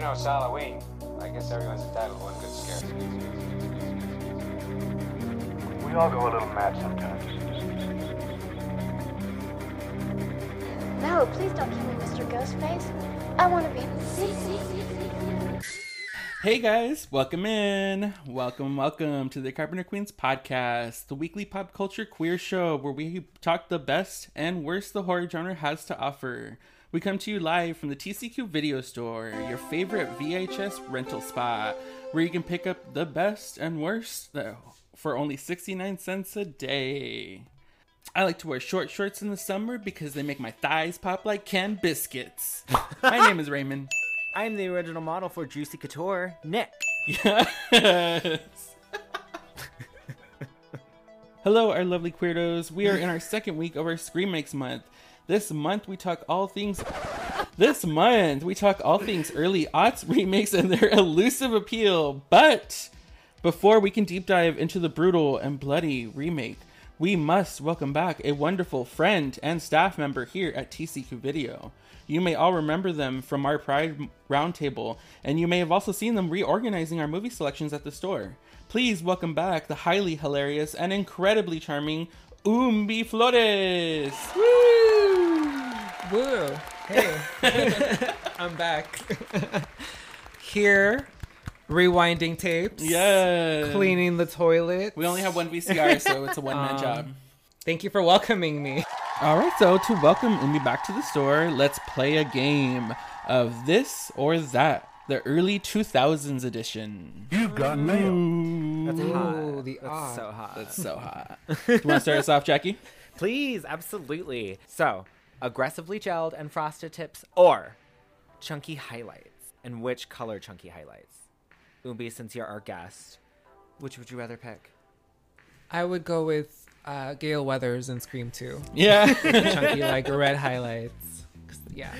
You know, it's Halloween. I guess everyone's entitled to one good scare. We all go a little mad sometimes. No, please don't kill me, Mr. Ghostface. I want to be. Hey guys, welcome in. Welcome, welcome to the Carpenter Queens podcast, the weekly pop culture queer show where we talk the best and worst the horror genre has to offer. We come to you live from the TCQ video store, your favorite VHS rental spot, where you can pick up the best and worst though, for only 69 cents a day. I like to wear short shorts in the summer because they make my thighs pop like canned biscuits. My name is Raymond. I'm the original model for Juicy Couture, Nick. Yes. Hello, our lovely queerdos. We are in our second week of our Scream Makes month. This month we talk all things. This month we talk all things early aughts remakes and their elusive appeal. But before we can deep dive into the brutal and bloody remake, we must welcome back a wonderful friend and staff member here at TCQ Video. You may all remember them from our Pride Roundtable, and you may have also seen them reorganizing our movie selections at the store. Please welcome back the highly hilarious and incredibly charming Oombi Flores! Woo! Woo! Hey, I'm back. Here, rewinding tapes. Yeah. Cleaning the toilet. We only have one VCR, so it's a one man Um, job. Thank you for welcoming me. All right, so to welcome Oombi back to the store, let's play a game of this or that, the early 2000s edition. You've got mail. That's Ooh, hot. the That's ah. so hot. That's so hot. Do you want to start us off, Jackie? Please, absolutely. So, aggressively gelled and frosted tips or chunky highlights. And which color chunky highlights? Oombi, since you're our guest, which would you rather pick? I would go with uh, Gale Weathers and Scream 2. Yeah. Chunky, like red highlights. Yeah,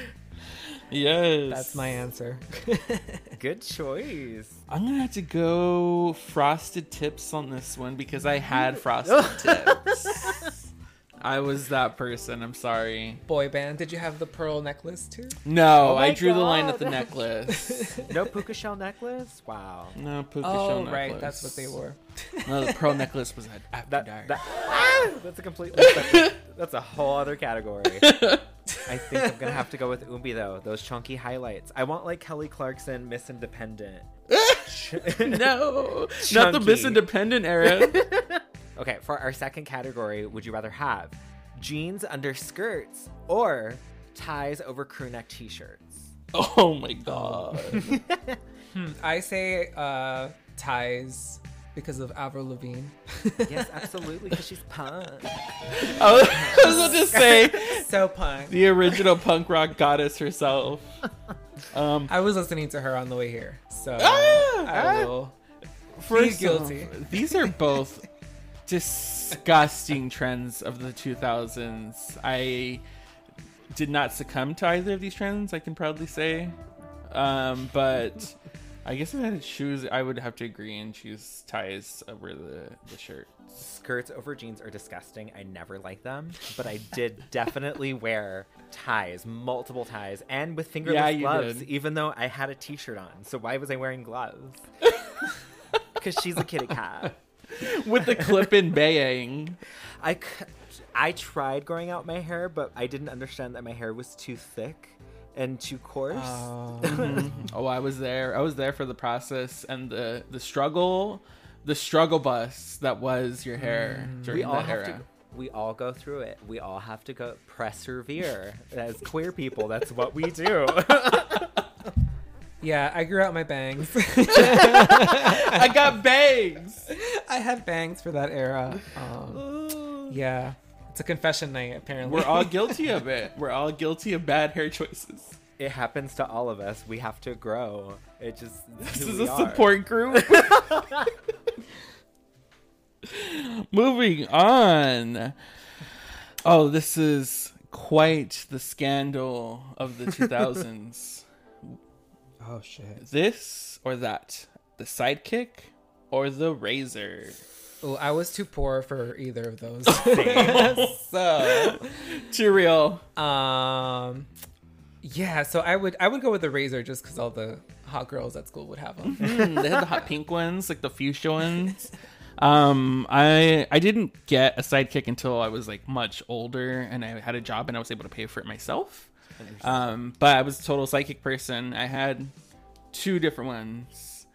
yes. that's my answer. Good choice. I'm going to have to go frosted tips on this one because I had frosted tips. I was that person. I'm sorry. Boy band, did you have the pearl necklace too? No, Oh I drew the line at the necklace. No puka shell necklace? Wow. No, puka Oh, shell necklace. right, that's what they were. No, the pearl necklace was at after That, dark. that, Ah! that's a completely separate, that's a whole other category. I think I'm gonna have to go with Oombi though. Those chunky highlights. I want like Kelly Clarkson, Miss Independent. no, not the Miss Independent era. Okay, for our second category, would you rather have jeans under skirts or ties over crew neck t-shirts? oh my god. Hmm, I say uh, ties because of Avril Lavigne. Yes, absolutely, because she's punk. I was, I was about to say so punk. the original punk rock goddess herself. Um, I was listening to her on the way here, so Ah! I will. first guilty. off, these are both disgusting trends of the 2000s. I did not succumb to either of these trends. I can proudly say, um, but I guess if I had to choose, I would have to agree and choose ties over the the shirt. Skirts over jeans are disgusting. I never like them, but I did definitely wear ties, multiple ties, and with fingerless Yeah, gloves, did. even though I had a t-shirt on. So why was I wearing gloves? Because she's a kitty cat. With the clip-in baying. I tried growing out my hair, but I didn't understand that my hair was too thick and too coarse. Um, Oh, I was there. I was there for the process and the the struggle, the struggle bus that was your hair during we all that have era. to. We all go through it. We all have to go persevere as queer people. That's what we do. yeah, I grew out my bangs. I got bangs. I had bangs for that era. Um, yeah, it's a confession night apparently. We're all guilty of it. We're all guilty of bad hair choices. it happens to all of us. We have to grow. It just This is a are. support group. Moving on. Oh, this is quite the scandal of the 2000s. Oh shit. this or that? The sidekick or the razor? Oh, I was too poor for either of those. so, Too real. um, yeah. So I would I would go with the razor just because all the hot girls at school would have them. Mm, they had the hot pink ones, like the fuchsia ones. Um, I I didn't get a sidekick until I was like much older and I had a job and I was able to pay for it myself. Um, but I was a total sidekick person. I had two different ones.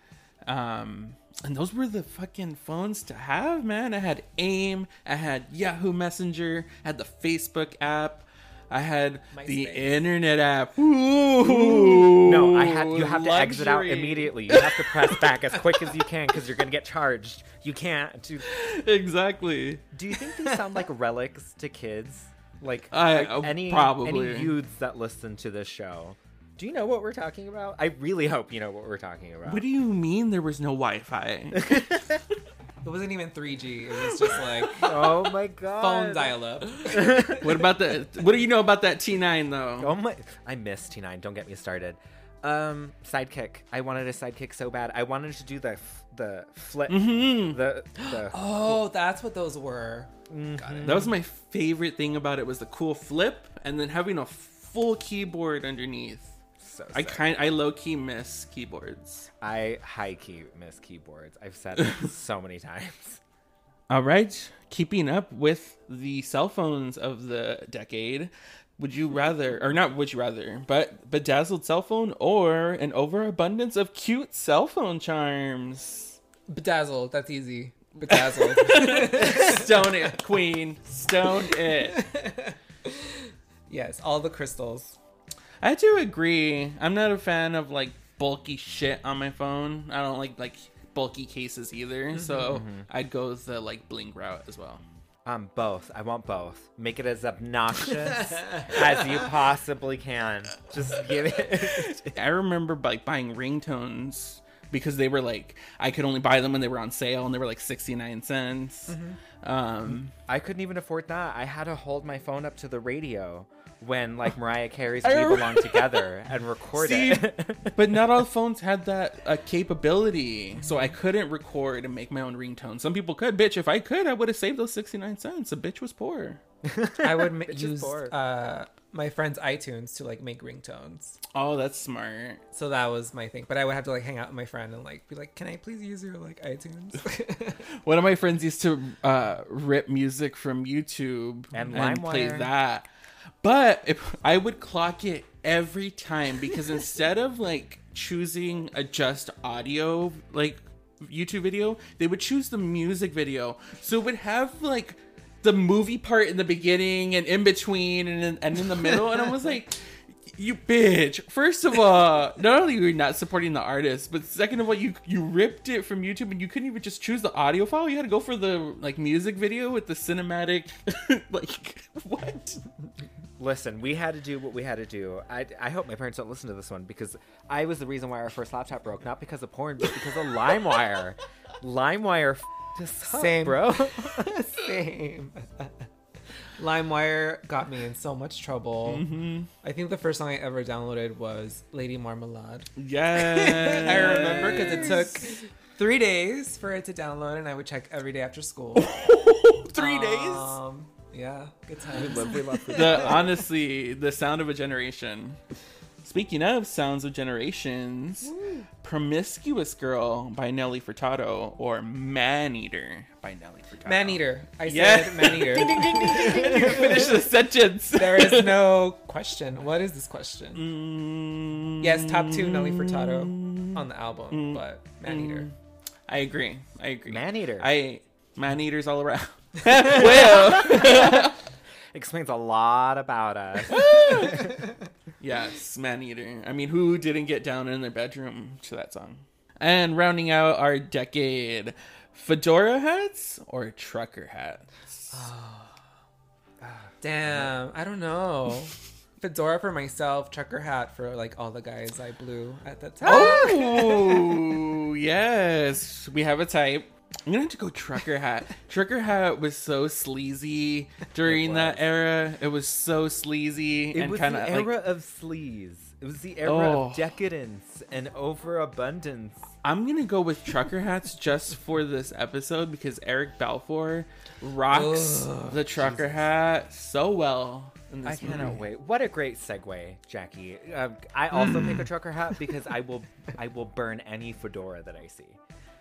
Um, and those were the fucking phones to have, man. I had AIM, I had Yahoo Messenger, I had the Facebook app, I had the internet app. Ooh, No, I have. You have to exit out immediately. You have to press back as quick as you can because you're gonna get charged. You can't. Do, Exactly. do you think these sound like relics to kids? Like, I- like uh, any probably. any youths that listen to this show? Do you know what we're talking about? I really hope you know what we're talking about. What do you mean there was no Wi-Fi? It wasn't even 3G. It was just like oh my god! phone dial up. what about the? What do you know about that T9 though? Oh my! I miss T9. Don't get me started. Um, sidekick. I wanted a sidekick so bad. I wanted to do the f- the flip. Mhm. The the. Oh, that's what those were. That was my favorite thing about it was the cool flip and then having a full keyboard underneath. So I kind I low key miss keyboards. I high key miss keyboards. I've said it so many times. All right, keeping up with the cell phones of the decade. Would you rather, or not? Would you rather, but bedazzled cell phone or an overabundance of cute cell phone charms? Bedazzled. That's easy. Bedazzled. Stone it, queen. Stone it. yes, all the crystals. I do agree. I'm not a fan of like bulky shit on my phone. I don't like like bulky cases either. so I'd go with the like bling route as well. Um, both. I want both. Make it as obnoxious as you possibly can. Just give it. I remember like buying ringtones because they were like I could only buy them when they were on sale and they were like 69 cents. Um I couldn't even afford that. I had to hold my phone up to the radio when like Mariah Carey's "We Belong Together" and record See, it. but not all phones had that uh, capability, so I couldn't record and make my own ringtone. Some people could, bitch. If I could, I would have saved those sixty nine cents. A bitch was poor. I would ma- Bitch use uh, my friend's iTunes to like make ringtones. Oh, that's smart. So that was my thing. But I would have to like hang out with my friend and like be like, "Can I please use your like iTunes?" One of my friends used to uh, rip music from YouTube And play that. But if, I would clock it every time because instead of like choosing a just audio like YouTube video, they would choose the music video. So it would have like the movie part in the beginning and in between and in, and in the middle. And I was like, you bitch. First of all, not only are you not supporting the artist, but second of all, you you ripped it from YouTube and you couldn't even just choose the audio file. You had to go for the like music video with the cinematic like what? Listen, we had to do what we had to do. I, I hope my parents don't listen to this one because I was the reason why our first laptop broke, not because of porn, but because of LimeWire. LimeWire f- us Same. bro. Same. LimeWire got me in so much trouble. Mm-hmm. I think the first song I ever downloaded was Lady Marmalade. Yeah. I remember because it took three days for it to download, and I would check every day after school. three days. Um, yeah, good times. the honestly, the sound of a generation. Speaking of sounds of generations, "Promiscuous Girl" by Nelly Furtado or "Man Eater" by Nelly Furtado. Man eater. I Yeah. said man eater. Finish the sentence. there is no question. What is this question? Mm, Yes, top two Nelly Furtado on the album, but man eater. I agree. I agree. Man-eater. I man eaters all around. well, Explains a lot about us. yes, man eater. I mean, who didn't get down in their bedroom to that song? And rounding out our decade, fedora hats or trucker hats? Oh. Damn, I don't know. Fedora for myself, trucker hat for like all the guys I blew at the time. Oh, yes. We have a type. I'm gonna have to go trucker hat. Trucker hat was so sleazy during that era. It was so sleazy It and was kind the of era like. of sleaze. It was the era Oh. of decadence and overabundance. I'm gonna go with trucker hats just for this episode because Eric Balfour rocks Ugh, the trucker hat so well. in I cannot movie. wait. What a great segue, Jackie. Uh, I also pick a trucker hat because I will I will burn any fedora that I see.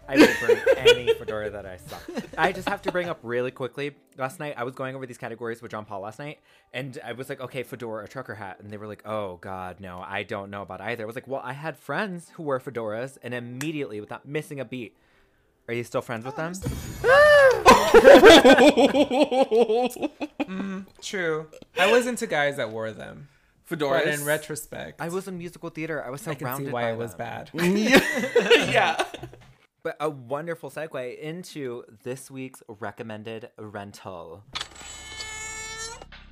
I will burn any fedora that I saw. I just have to bring up really quickly. Last night I was going over these categories with John Paul last night, and I was like, okay, fedora or trucker hat, and they were like, oh god, no, I don't know about either. I was like, well, I had friends who wore fedoras, and immediately, without missing a beat, are you still friends with them? Mm, true. I was into guys that wore them. Fedoras. But in retrospect, I was in musical theater. I was so. I can surrounded see why by it was them. bad. yeah. But a wonderful segue into this week's recommended rental.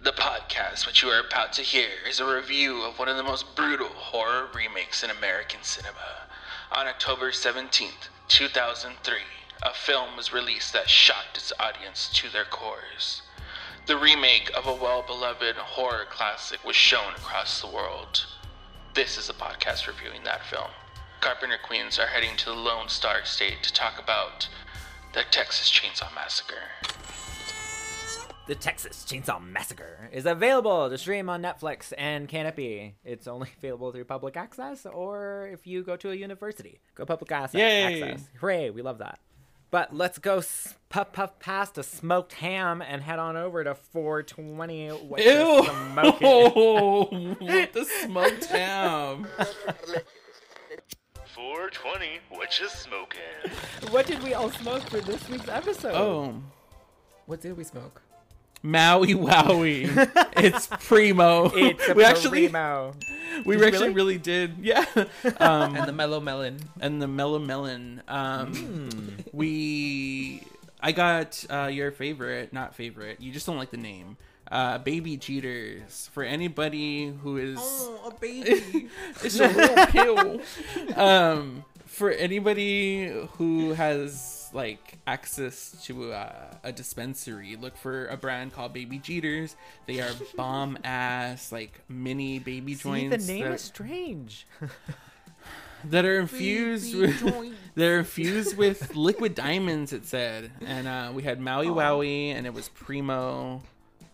The podcast which you are about to hear is a review of one of the most brutal horror remakes in American cinema. On October 17th, 2003, a film was released that shocked its audience to their cores. The remake of a well beloved horror classic was shown across the world. This is a podcast reviewing that film. Carpenter Queens are heading to the Lone Star State to talk about the Texas Chainsaw Massacre. The Texas Chainsaw Massacre is available to stream on Netflix and Kanopy. It's only available through public access or if you go to a university. Go public access. Yay. access. Hooray, we love that. But let's go puff puff past a smoked ham and head on over to 420. What you Ew. smoking. the smoked ham. 420, what you smoking? what did we all smoke for this week's episode? Oh. What did we smoke? Maui Wowie. it's primo. It's a we actually primo. we Did actually really? really did. Yeah. Um And the mellow melon. and the mellow melon. Um Hmm. we I got uh your favorite, not favorite. You just don't like the name. Uh Baby Jeeters. For anybody who is oh, a baby. it's a little pill. Um, for anybody who has like access to uh, a dispensary, look for a brand called Baby Jeeters. They are bomb ass like mini baby See, joints the name that, is strange. that are infused with they're infused with liquid diamonds. It said, and uh, we had Maui Wowie, and it was primo.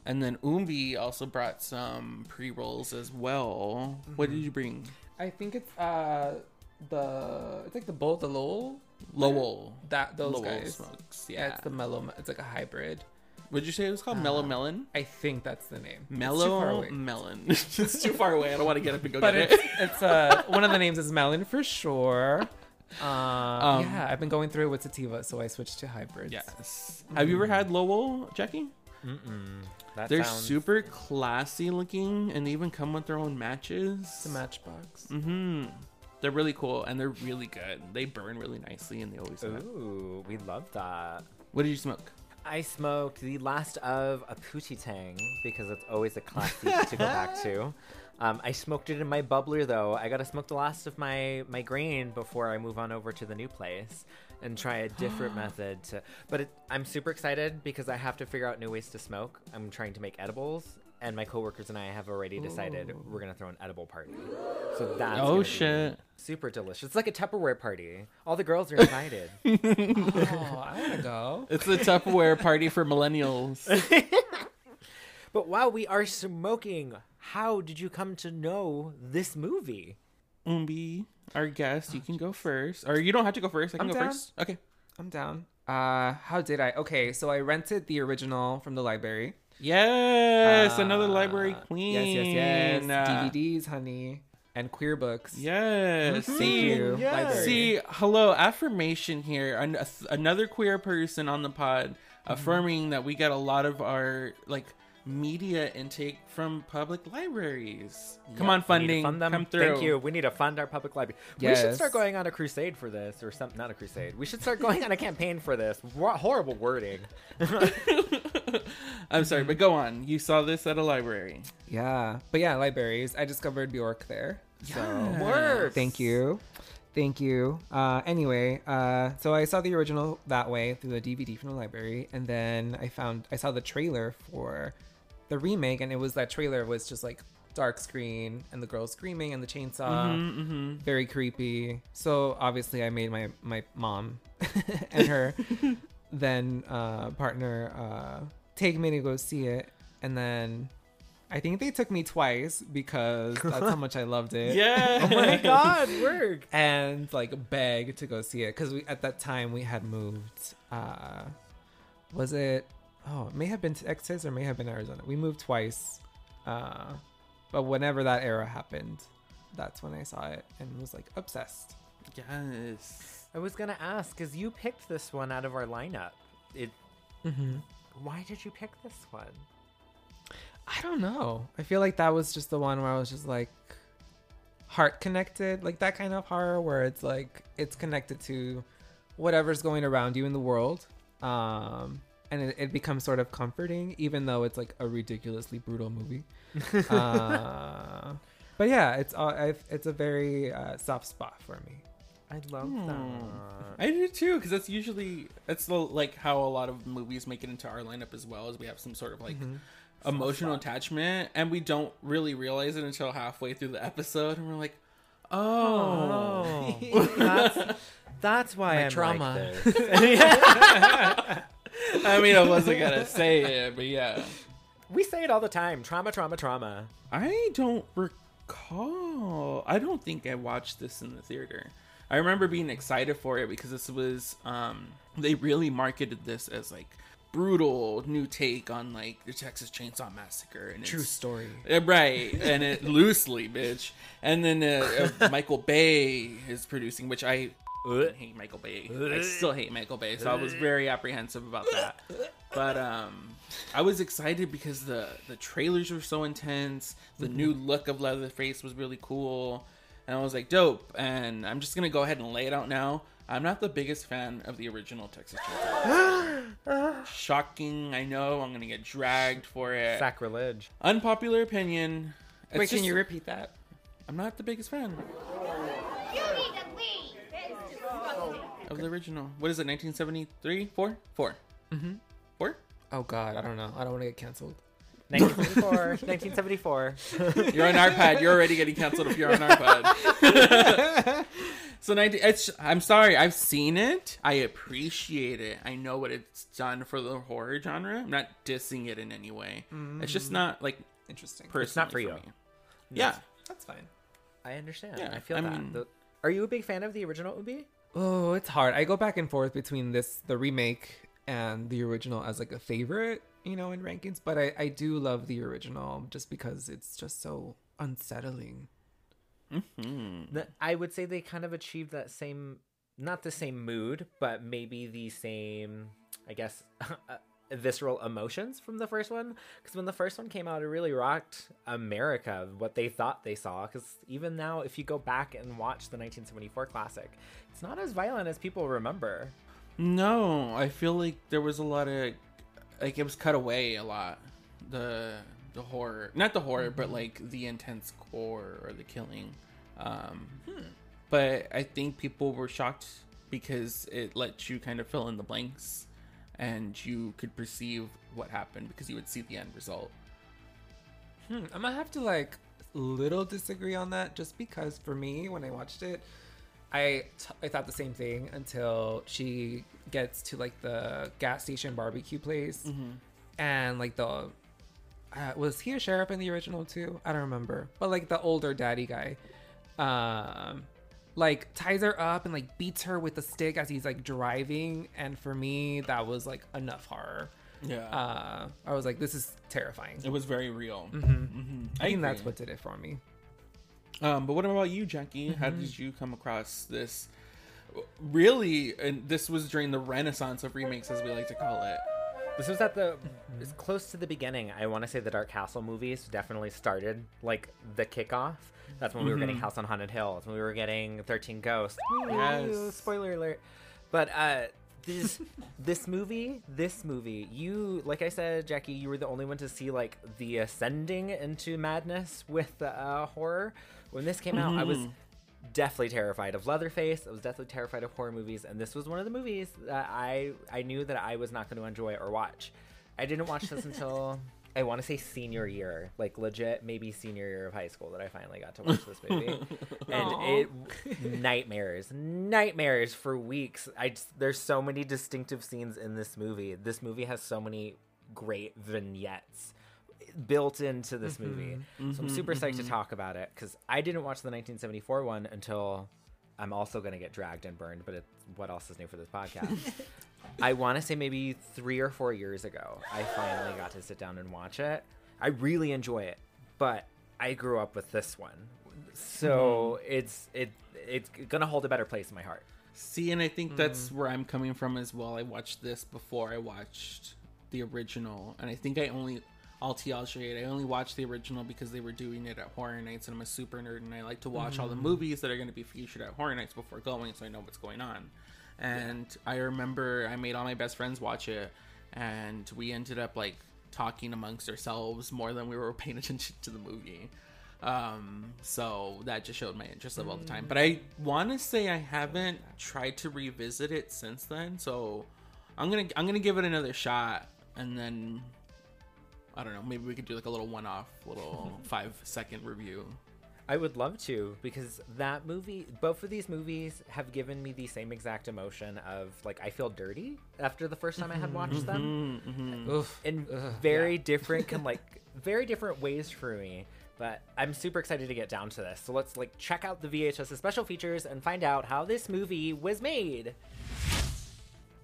And then Oombi also brought some pre rolls as well. What did you bring? I think it's uh the it's like the bowl the Lowell Lowell. that those Lowell guys. smokes. Yeah, Yeah. it's the mellow. me- It's like a hybrid. What'd you say it was called? Mellow Melon? I think that's the name. It's Mellow away. Melon. it's too far away. I don't want to get up and go but get it's it. it's uh one of the names is melon for sure. Uh, Um, yeah, I've been going through it with sativa, so I switched to hybrids. yes. Have you ever had Lowell, Jackie? Mm-mm. That They're sounds- super classy looking, and they even come with their own matches. The matchbox. Mm-hmm. They're really cool, and they're really good. They burn really nicely, and they always. Ooh, we love that. What did you smoke? I smoked the last of a Poochie Tang because it's always a classic to go back to. Um, I smoked it in my bubbler though. I gotta smoke the last of my my grain before I move on over to the new place and try a different method to. But it, I'm super excited because I have to figure out new ways to smoke. I'm trying to make edibles, and my coworkers and I have already decided we're gonna throw an edible party. So that's Oh, gonna be shit. super delicious. It's like a Tupperware party. All the girls are invited. Oh, I want to go. It's the Tupperware party for millennials. But while we are smoking, how did you come to know this movie? Oombi, our guest, you can go first, or you don't have to go first. I can I'm go down. first. Okay. I'm down. Uh, how did I? Okay, so I rented the original from the library. Yes, another Uh, library queen. Yes, yes, yes. Uh, DVDs, honey, and queer books. Yes. Thank See, you, library. see, hello, affirmation here. An- another queer person on the pod Mm-hmm. affirming that we get a lot of our like media intake from public libraries. Come on, We need to funding, fund them. come through. Thank you. We need to fund our public library. We should start going on a crusade for this, or something. Not a crusade. We should start going on a campaign for this. What horrible wording. I'm sorry, but go on. You saw this at a library. Yeah, but yeah, libraries. I discovered Bjork there. So Works. thank you, thank you. Uh, anyway, uh, so I saw the original that way through a DVD from the library, and then I found I saw the trailer for the remake, and it was that trailer was just like dark screen and the girl screaming and the chainsaw, Mm-hmm. very creepy. So obviously, I made my my mom and her then uh, partner uh, take me to go see it, and then I think they took me twice because that's how much I loved it. Yeah. Oh my god, work. and like beg to go see it because we at that time we had moved. Uh, was it? Oh, it may have been Texas or may have been Arizona. We moved twice, uh, but whenever that era happened, that's when I saw it and was like obsessed. Yes. I was gonna ask, because you picked this one out of our lineup. It. Mm-hmm. Why did you pick this one? I don't know. I feel like that was just the one where I was just like heart connected, like that kind of horror where it's like it's connected to whatever's going around you in the world. Um and it, it becomes sort of comforting, even though it's like a ridiculously brutal movie. uh, but yeah, it's uh, I've, it's a very uh, soft spot for me. I love Hmm. that. I do too, because that's usually that's like how a lot of movies make it into our lineup as well. Is we have some sort of like emotional attachment, and we don't really realize it until halfway through the episode, and we're like, oh, Oh, that's that's why My I'm trauma. like this. I mean, I wasn't gonna say it, but yeah, we say it all the time. Trauma, trauma, trauma. I don't recall. I don't think I watched this in the theater. I remember being excited for it because this was um they really marketed this as like brutal new take on like the Texas Chainsaw Massacre and True it's- story. Uh, right and it loosely bitch and then uh, uh, Michael Bay is producing which I f***ing hate Michael Bay. I still hate Michael Bay so I was very apprehensive about that. But um I was excited because the the trailers were so intense. The new look of Leatherface was really cool. And I was like dope. And I'm just gonna go ahead and lay it out now. I'm not the biggest fan of the original Texas Chainsaw shocking I know. I'm gonna get dragged for it. Sacrilege. unpopular opinion. It's Wait, can you repeat that? I'm not the biggest fan You need to leave. That is disgusting. of the original. What is it? 1973? Four? Four. Mm-hmm. Four? Oh God, I don't know. I don't want to get canceled. 1974. 1974. You're on our pad. You're already getting canceled if you're on our pad. so 19, it's. I'm sorry. I've seen it. I appreciate it. I know what it's done for the horror genre. I'm not dissing it in any way. It's just not like Interesting. It's not for you. me. Yeah. That's fine. I understand. Yeah, I feel I that. mean- The- are you a big fan of the original Oombi? Oh, it's hard. I go back and forth between this, the remake, and the original as like a favorite, you know, in rankings. But I, I do love the original just because it's just so unsettling. Mm-hmm. The- I would say they kind of achieved that same, not the same mood, but maybe the same, I guess, uh, visceral emotions from the first one. Because when the first one came out, it really rocked America, what they thought they saw. Because even now, if you go back and watch the 1974 classic, it's not as violent as people remember. No, I feel like there was a lot of like it was cut away a lot. The the horror, not the horror, but like the intense gore or the killing. Um, But I think people were shocked because it let you kind of fill in the blanks, and you could perceive what happened because you would see the end result. Hmm, I'm gonna have to like little disagree on that just because for me, when I watched it, I, t- I thought the same thing until she gets to like the gas station barbecue place and like the uh, was he a sheriff in the original too? I don't remember, but like the older daddy guy, um, like ties her up and like beats her with a stick as he's like driving, and for me that was like enough horror. Yeah, Uh, I was like, this is terrifying. it was very real. Mm-hmm. I think that's what did it for me. Um, but what about you, Jackie? How Mm-hmm. did you come across this? Really, and this was during the renaissance of remakes, as we like to call it. This was at the it's close to the beginning. I want to say the Dark Castle movies definitely started like the kickoff. That's when we were getting House on Haunted Hill. That's when we were getting Thirteen Ghosts. Yes. Ooh, Spoiler alert. But uh this this movie, this movie, you like I said, Jackie, you were the only one to see like the ascending into madness with uh, horror. When this came out, I was definitely terrified of Leatherface. I was definitely terrified of horror movies, and this was one of the movies that I I knew that I was not going to enjoy or watch. I didn't watch this until I want to say senior year, like legit, maybe senior year of high school that I finally got to watch this movie, and it nightmares, nightmares for weeks. I just, there's so many distinctive scenes in this movie. This movie has so many great vignettes built into this movie. Mm-hmm. So I'm mm-hmm. super psyched to mm-hmm. talk about it because I didn't watch the 1974 one until I'm also going to get dragged and burned, but it's what else is new for this podcast. I want to say maybe three or four years ago, I finally got to sit down and watch it. I really enjoy it, but I grew up with this one, so mm-hmm. it's it it's gonna hold a better place in my heart. See, and I think that's mm-hmm. where I'm coming from as well. I watched this before I watched the original, and I think I only, Tell straight, I only watched the original because they were doing it at Horror Nights, and I'm a super nerd, and I like to watch all the movies that are going to be featured at Horror Nights before going, so I know what's going on. And I remember I made all my best friends watch it, and we ended up like talking amongst ourselves more than we were paying attention to the movie. Um, so that just showed my interest level all the time. But I want to say I haven't tried to revisit it since then. So I'm gonna I'm gonna give it another shot, and then I don't know. Maybe we could do like a little one-off, little five second review. I would love to because that movie, both of these movies have given me the same exact emotion of like I feel dirty after the first time I had watched them, mm-hmm, mm-hmm. Oof. in Ugh, very different, can like very different ways for me. But I'm super excited to get down to this. So let's like check out the VHS special features and find out how this movie was made.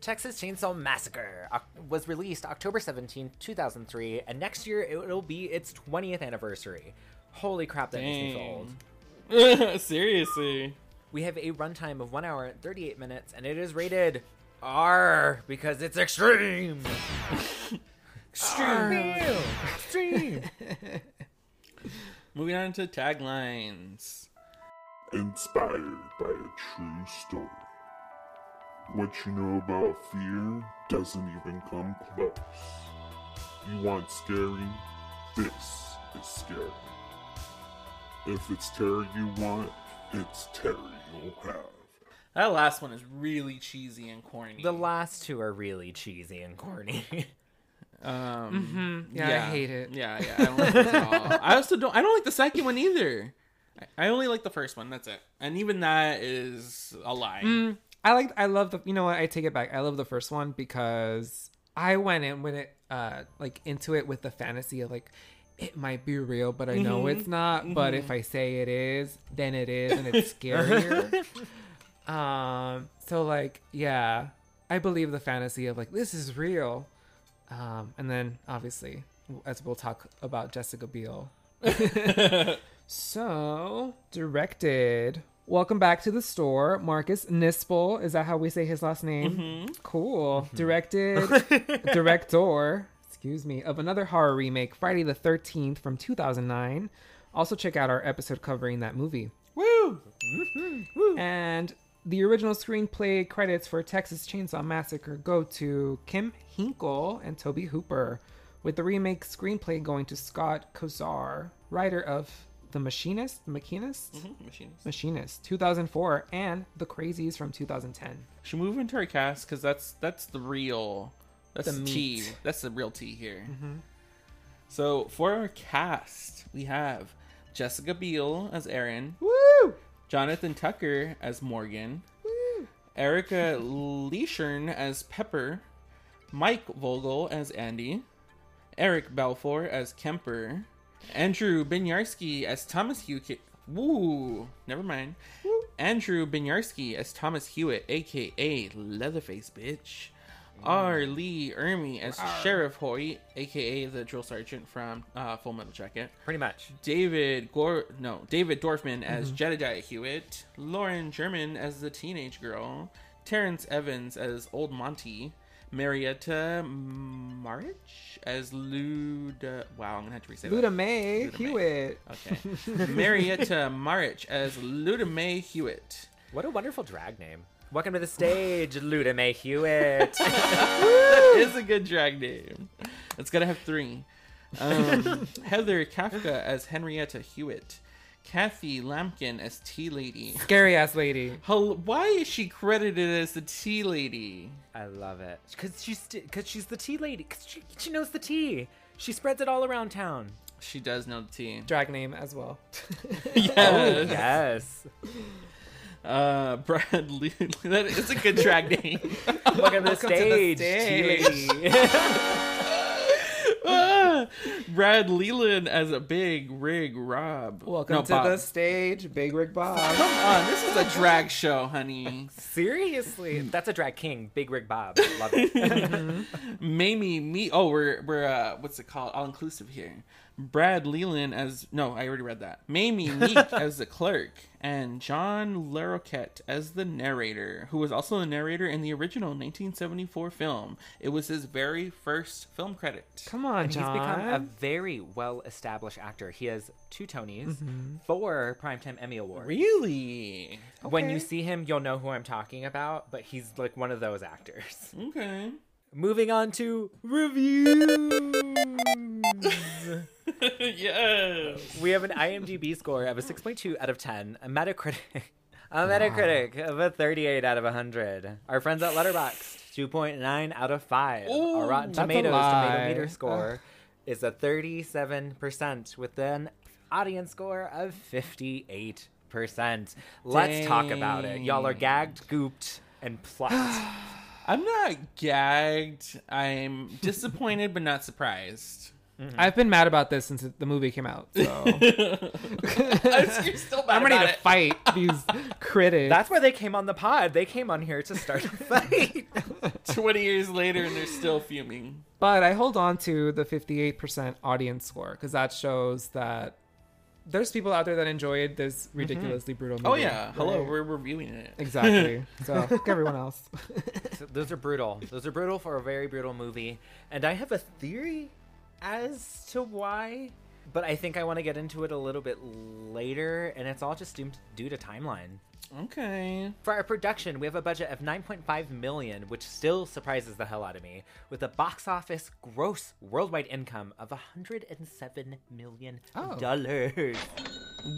Texas Chainsaw Massacre was released October 17, 2003, and next year it will be its 20th anniversary. Holy crap, that makes me feel old. Seriously. We have a runtime of 1 hour and 38 minutes, and it is rated R because it's extreme. extreme. extreme. Moving on to taglines. inspired by a true story. What you know about fear doesn't even come close. You want scary? This is scary. If it's terror you want, it's terror you'll have. That last one is really cheesy and corny. The last two are really cheesy and corny. um, Yeah, I hate it. Yeah, yeah. I don't like this at all. I also don't. I don't like the second one either. I, I only like the first one. That's it. And even that is a lie. I like I love the you know what I take it back. I love the first one because I went in with it uh like into it with the fantasy of like it might be real, but I know it's not. But if I say it is, then it is, and it's scarier. um. So like, yeah, I believe the fantasy of like this is real. Um. And then obviously, as we'll talk about Jessica Biel. So, directed. Welcome back to the store. Marcus Nispel. Is that how we say his last name? Mm-hmm. Cool. Mm-hmm. Directed, director, excuse me, of another horror remake, Friday the 13th from 2009. Also, check out our episode covering that movie. Mm-hmm. Woo! And the original screenplay credits for Texas Chainsaw Massacre go to Kim Henkel and Tobe Hooper, with the remake screenplay going to Scott Kosar, writer of Mm-hmm, the Machinist, Machinist, Machines. Machinist, 2004, and The Crazies from 2010. Should we move into our cast because that's that's the real that's The the tea. meat. That's the real tea here. Mm-hmm. So for our cast, we have Jessica Biel as Erin, Woo! Jonathan Tucker as Morgan, woo, Erica Leerhsen as Pepper, Mike Vogel as Andy, Eric Balfour as Kemper, Andrew Bryniarski as Thomas Hewitt. Woo! Never mind. Andrew Bryniarski as Thomas Hewitt, aka Leatherface Bitch. R. Lee Ermey as Sheriff Hoyt, aka the drill sergeant from uh, Full Metal Jacket. Pretty much. David Gor no David Dorfman as Jedediah Hewitt, Lauren German as the teenage girl, Terrence Evans as Old Monty, Marietta Marich as Luda. Wow, I'm gonna have to reset Luda that. May Luda Mae. Hewitt. Okay, Marietta Marich as Luda Mae Hewitt. What a wonderful drag name. Welcome to the stage, Luda Mae Hewitt. that is a good drag name. It's gotta have three. Um, Heather Kafka as Henrietta Hewitt, Kathy Lampkin as Tea Lady. Scary ass lady. Hel- Why is she credited as the tea lady? I love it because she's because she's the tea lady. Cause she she knows the tea. She spreads it all around town. She does know the tea. Drag name as well. Yes. Yes. Uh, Bradley. that is a good drag name. Welcome to the Welcome to the stage, tea lady. Brad Leland as a big rig Rob. Welcome No, to Bob. the stage, Big Rig Bob. Come on, this is a drag show, honey. Seriously, that's a drag king, Big Rig Bob. Love it. Mamie, me. Oh, we're we're uh, what's it called? All inclusive here. Brad Leland as no, I already read that. Mamie Meek as the clerk, and John Larroquette as the narrator, who was also the narrator in the original 1974 film. It was his very first film credit. Come on, And he's become a very well-established actor. He has two Tonys, mm-hmm. four Primetime Emmy Awards. Really? When you see him, you'll know who I'm talking about, but he's like one of those actors. Okay. Moving on to reviews. yes. we have an IMDb score of a 6.2 out of 10, a Metacritic, a Metacritic of a 38 out of 100. Our friends at Letterboxd, 2.9 out of 5. Ooh, Our Rotten Tomatoes tomato meter score is a 37% with an audience score of 58%. Let's talk about it. Y'all are gagged, gooped, and plucked. I'm not gagged. I'm disappointed, but not surprised. Mm-hmm. I've been mad about this since the movie came out. So You're still mad I'm ready about to it. fight these critics. That's why they came on the pod. They came on here to start a fight. 20 years later, and they're still fuming. But I hold on to the 58% audience score because that shows that there's people out there that enjoyed this mm-hmm. ridiculously brutal movie. Oh yeah, hello, Right. we're reviewing it. Exactly. So fuck everyone else. So those are brutal. Those are brutal for a very brutal movie. And I have a theory as to why, but I think I want to get into it a little bit later, and it's all just due, due to timeline. Okay. For our production, we have a budget of 9.5 million, which still surprises the hell out of me, with a box office gross worldwide income of 107 million oh. dollars.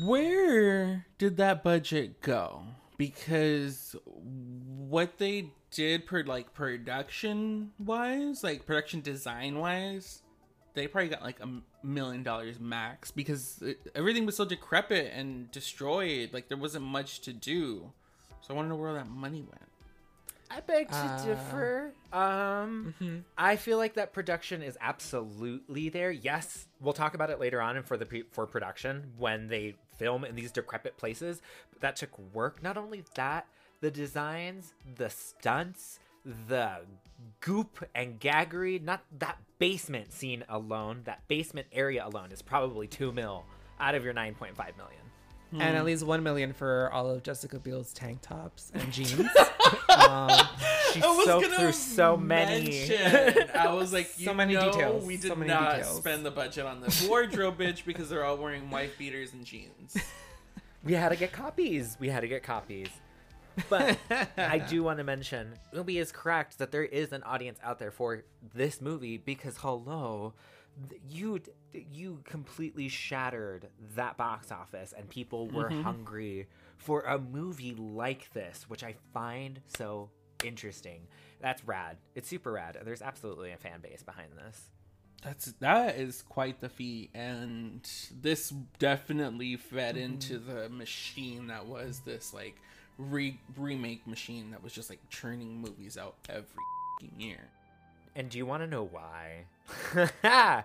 Where did that budget go? Because what they did per like production wise, like production design wise, they probably got like a million dollars max because it, everything was so decrepit and destroyed. Like there wasn't much to do. So I want to know where that money went. I beg to Uh, differ. Um, I feel like that production is absolutely there. Yes, we'll talk about it later on and for the pre- for production when they film in these decrepit places. But that took work. Not only that, the designs, the stunts, the goop and gaggery. Not that basement scene alone. That basement area alone is probably two mil out of your nine point five million. and at least one million for all of Jessica Biel's tank tops and jeans. um, She I soaked through so many. mention- I was like, So you many know, details, We so did many not details. spend the budget on this wardrobe, bitch, because they're all wearing wife beaters and jeans. We had to get copies. We had to get copies. But I do want to mention, Oombi is correct that there is an audience out there for this movie because hello, you you completely shattered that box office and people were mm-hmm. hungry for a movie like this, which I find so interesting. That's rad. It's super rad. There's absolutely a fan base behind this. That's that is quite the feat, and this definitely fed into mm-hmm. the machine that was this like re- remake machine that was just like churning movies out every year. And do you want to know why?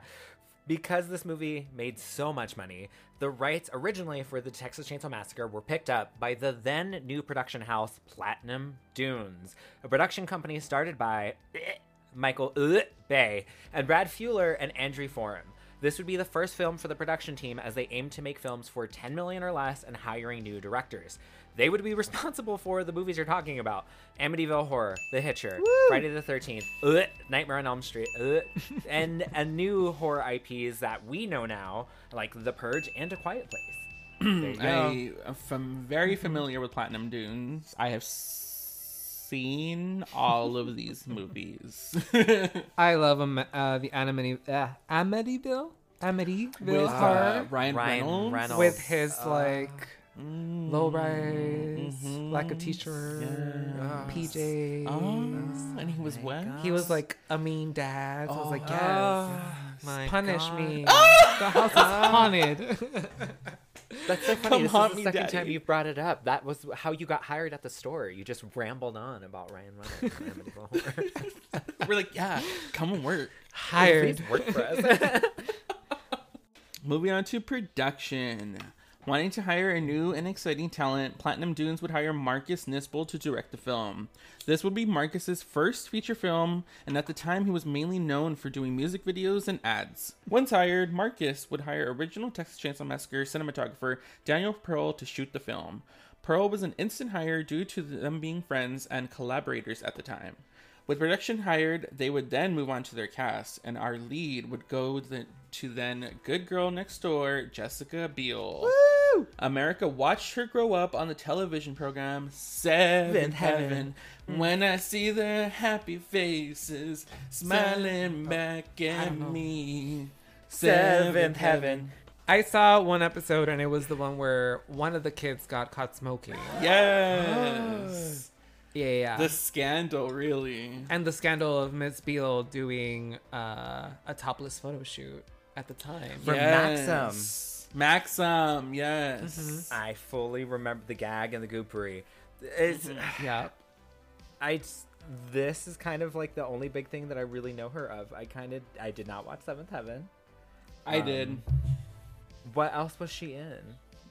because this movie made so much money, the rights originally for the Texas Chainsaw Massacre were picked up by the then new production house Platinum Dunes, a production company started by Michael uh, Bay and Brad Fuller and Andrew Form. This would be the first film for the production team as they aimed to make films for 10 million or less and hiring new directors. They would be responsible for the movies you're talking about Amityville Horror, The Hitcher, Friday the 13th, ugh, Nightmare on Elm Street, ugh, and a new horror IPs that we know now, like The Purge and A Quiet Place. There you go. I am very familiar with Platinum Dunes. I have seen all of these movies. I love um, uh, the Amity, uh, Amityville, Amityville with uh, horror Ryan, Ryan Reynolds. Reynolds. with his Uh, like low rise, mhm. like a t-shirt, PJs. Oh, and he was wet. He was like a mean dad. So I was oh, like, ah. yes, Oh, my punish God. me. the house is ah. haunted. That's so funny. Come this is the second time you've brought it up. That was how you got hired at the store. You just rambled on about Ryan Reynolds. and Amityville Horror. We're like, yeah, come and work. Hired. Please work for us. Moving on to production. Wanting to hire a new and exciting talent, Platinum Dunes would hire Marcus Nispel to direct the film. This would be Marcus's first feature film, and at the time he was mainly known for doing music videos and ads. Once hired, Marcus would hire original Texas Chainsaw Massacre cinematographer Daniel Pearl to shoot the film. Pearl was an instant hire due to them being friends and collaborators at the time. With production hired, they would then move on to their cast, and our lead would go the, to then good girl next door, Jessica Biel. America watched her grow up on the television program Seventh Seventh Heaven. Heaven. When I see their happy faces smiling back at know. me. Seventh Heaven. I saw one episode and it was the one where one of the kids got caught smoking. Yes. Yeah, yeah. the scandal, really. and the scandal of Miss Biel doing uh, a topless photo shoot at the time. For Maxim. Maxim, yes. I fully remember the gag and the goopery. It's Yeah. I just- this is kind of like the only big thing that I really know her of. I kind of I did not watch Seventh Heaven. I Um, did. What else was she in?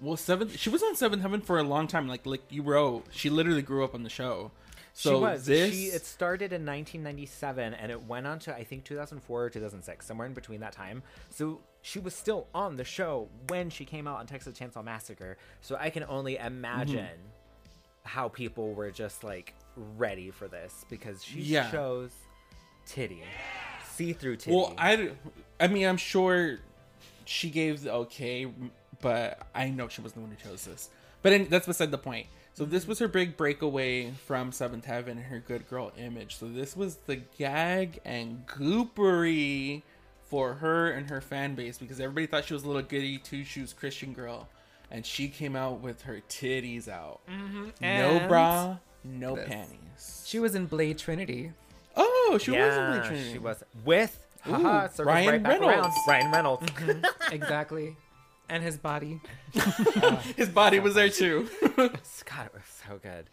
Well, seventh. She was on Seventh Heaven for a long time. Like, like you wrote, she literally grew up on the show. So she was. this, She it started in 1997 and it went on to I think 2004 or 2006, somewhere in between that time. So she was still on the show when she came out on Texas Chainsaw Massacre. So I can only imagine Mm-hmm. how people were just like ready for this because she Yeah. shows titty, see-through titty. well, I, I mean, I'm sure she gave the okay, but I know she wasn't the one who chose this. But in, that's beside the point. So this was her big breakaway from Seventh Heaven and her good girl image. So this was the gag and goopery for her and her fan base because everybody thought she was a little goody two shoes Christian girl, and she came out with her titties out, mm-hmm. no bra, no this. panties. She was in Blade Trinity. Oh, she was in Blade Trinity. she was with haha, Ryan right back around. Reynolds. Ryan Reynolds. Mm-hmm. exactly. And his body. His body was there too. God, it was so good.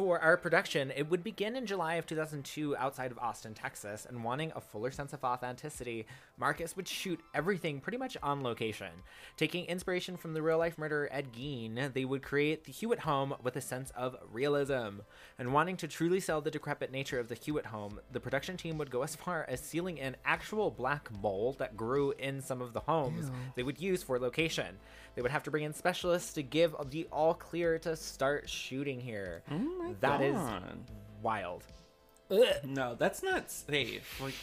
For our production, it would begin in July of 2002 outside of Austin, Texas, and wanting a fuller sense of authenticity, Marcus would shoot everything pretty much on location. Taking inspiration from the real life murderer Ed Gein, they would create the Hewitt home with a sense of realism. And wanting to truly sell the decrepit nature of the Hewitt home, the production team would go as far as sealing in actual black mold that grew in some of the homes they would use for location. They would have to bring in specialists to give the all clear to start shooting here. Oh That is God. wild. No, that's not safe. Like,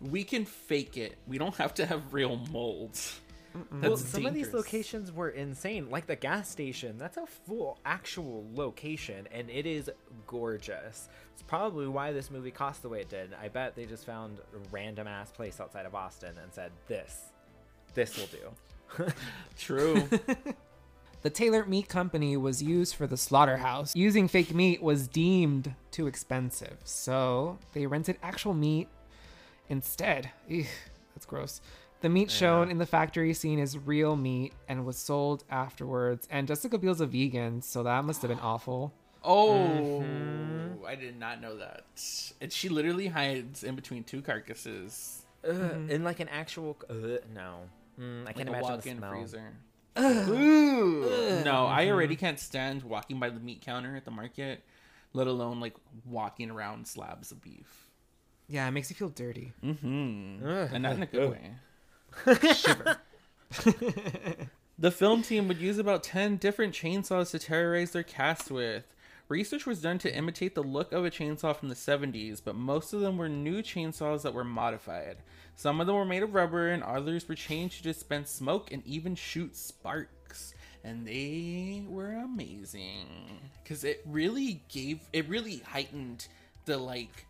we can fake it. We don't have to have real molds. That's well, some of these locations were insane, like the gas station. That's a full actual location, and it is gorgeous. It's probably why this movie cost the way it did. I bet they just found a random ass place outside of Austin and said, "This, this will do." True. The Taylor Meat Company was used for the slaughterhouse. Using fake meat was deemed too expensive, so they rented actual meat instead. Eugh, that's gross. The meat shown in the factory scene is real meat and was sold afterwards. And Jessica Biel's a vegan, so that must have been awful. oh, I did not know that. And she literally hides in between two carcasses, Ugh, In like an actual. Uh, no, mm, I like can't a imagine the walk-in smell. freezer. Ooh. No, I already can't stand walking by the meat counter at the market, let alone like walking around slabs of beef. Yeah, it makes you feel dirty. Mm-hmm. Ugh. And not in a good way. Shiver. The film team would use about 10 different chainsaws to terrorize their cast with. Research was done to imitate the look of a chainsaw from the 70s, but most of them were new chainsaws that were modified. Some of them were made of rubber, and others were changed to dispense smoke and even shoot sparks. And they were amazing. Because it really gave, it really heightened the like,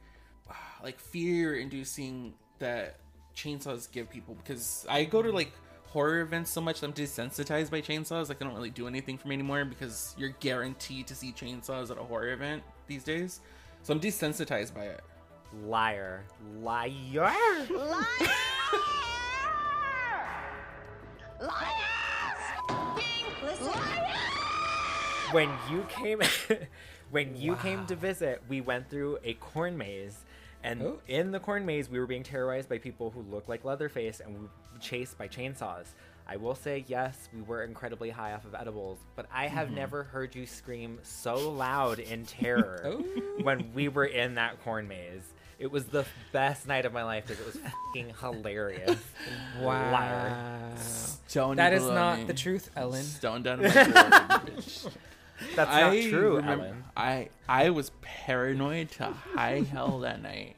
like fear inducing that chainsaws give people. Because I go to like horror events so much that I'm desensitized by chainsaws. Like they don't really do anything for me anymore because you're guaranteed to see chainsaws at a horror event these days. So I'm desensitized by it. Liar, liar. Liar! Liars! Listen. when you came when you came to visit we went through a corn maze and in the corn maze we were being terrorized by people who looked like leatherface and we were chased by chainsaws I will say, yes, we were incredibly high off of edibles, but I have Mm-hmm. never heard you scream so loud in terror when we were in that corn maze. It was the best night of my life because it was fucking hilarious. Liar. Don't That you is below not me. the truth, Ellen. Stone down my throat, bitch. That's I not true, remember- Ellen. I I was paranoid to high hell that night,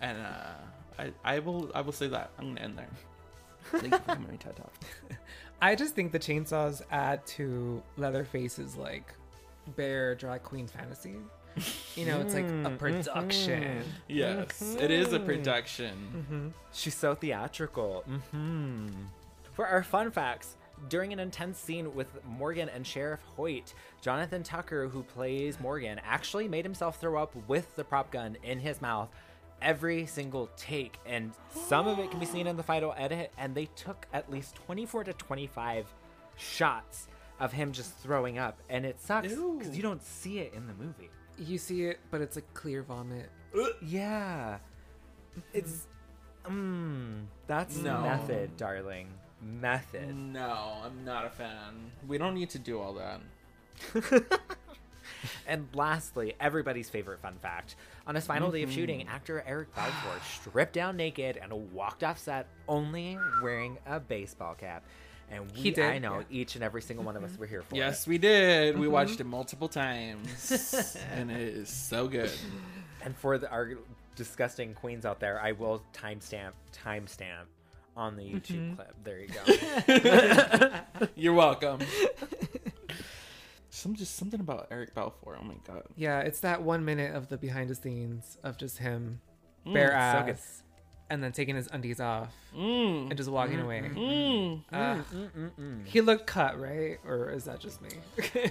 and uh, I I will I will say that I'm gonna end there. Thank you for coming TED Talk. I just think the chainsaws add to Leatherface's like bear drag queen fantasy. You know, it's like a production. Yes, it is a production. She's so theatrical. hmm For our fun facts, during an intense scene with Morgan and Sheriff Hoyt, Jonathan Tucker, who plays Morgan, actually made himself throw up with the prop gun in his mouth every single take. And some of it can be seen in the final edit, and they took at least 24 to 25 shots of him just throwing up. And it sucks because you don't see it in the movie. You see it, but it's like clear vomit. Yeah. It's mm, that's No. method, darling. Method. No, I'm not a fan. We don't need to do all that. And lastly, everybody's favorite fun fact. On his final day of mm-hmm. shooting, actor Eric Balfour stripped down naked and walked off set only wearing a baseball cap. And we, I know, yeah. each and every single one of us were here for Yes, it. we did. We watched mm-hmm. it multiple times, and it is so good. And for the, our disgusting queens out there, I will timestamp timestamp on the YouTube clip. There you go. You're welcome. Some just something about Eric Balfour. Oh my god. Yeah, it's that one minute of the behind the scenes of just him bare Mm, so ass good. and then taking his undies off Mm. and just walking away. Mm. Ah. He looked cut, right? Or is that just me?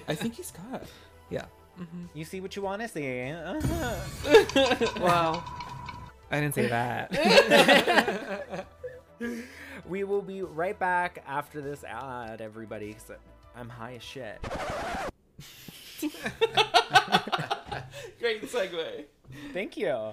I think he's got. yeah. you see what you want to see. Uh-huh. Well, I didn't say that. We will be right back after this ad, everybody. 'cause I'm high as shit. Great segue. Thank you.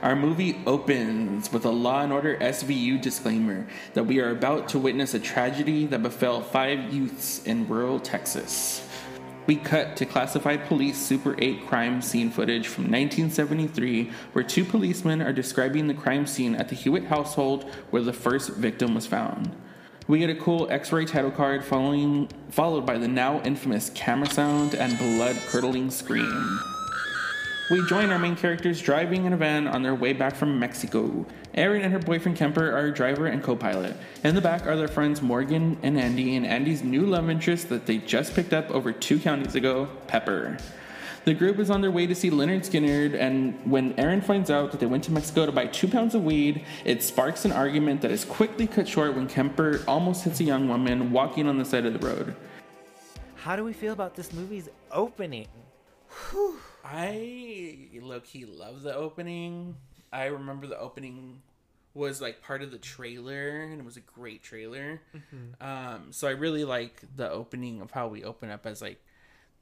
Our movie opens with a Law and Order SVU disclaimer that we are about to witness a tragedy that befell five youths in rural Texas. We cut to classified police Super 8 crime scene footage from 1973, where two policemen are describing the crime scene at the Hewitt household where the first victim was found. We get a cool X-ray title card following, followed by the now infamous camera sound and blood-curdling scream. We join our main characters driving in a van on their way back from Mexico. Erin and her boyfriend Kemper are driver and co pilot. In the back are their friends Morgan and Andy, and Andy's new love interest that they just picked up over two counties ago, Pepper. The group is on their way to see Lynyrd Skynyrd, and when Erin finds out that they went to Mexico to buy two pounds of weed, it sparks an argument that is quickly cut short when Kemper almost hits a young woman walking on the side of the road. How do we feel about this movie's opening? I low key love the opening. I remember the opening was like part of the trailer, and it was a great trailer. Um, so I really like the opening of how we open up as like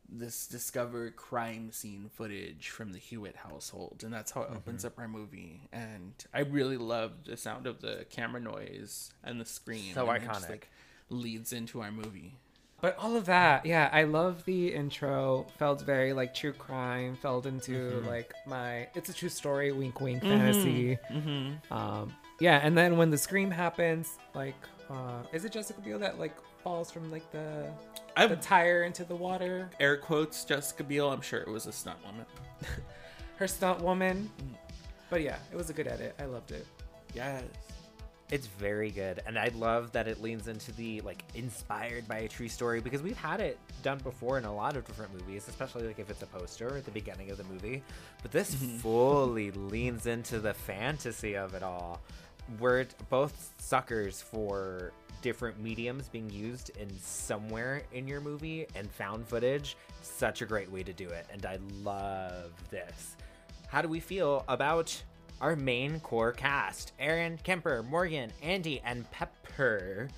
this discovered crime scene footage from the Hewitt household, and that's how it opens up our movie. And I really love the sound of the camera noise and the scream. So and it just, iconic. like, leads into our movie. But all of that, yeah, I love the intro. Felt very like true crime. Felt into like my it's a true story, wink wink fantasy. Um, yeah, and then when the scream happens, like, uh, is it Jessica Biel that like falls from like the I the tire into the water? air quotes Jessica Biel. I'm sure it was a stunt woman. Her stunt woman. But yeah, it was a good edit. I loved it. Yes. It's very good, and I love that it leans into the like inspired by a true story because we've had it done before in a lot of different movies, especially like if it's a poster at the beginning of the movie. But this mm-hmm. fully leans into the fantasy of it all. We're both suckers for different mediums being used in somewhere in your movie, and found footage, such a great way to do it, and I love this. How do we feel about our main core cast? Erin, Kemper, Morgan, Andy, and Pepper.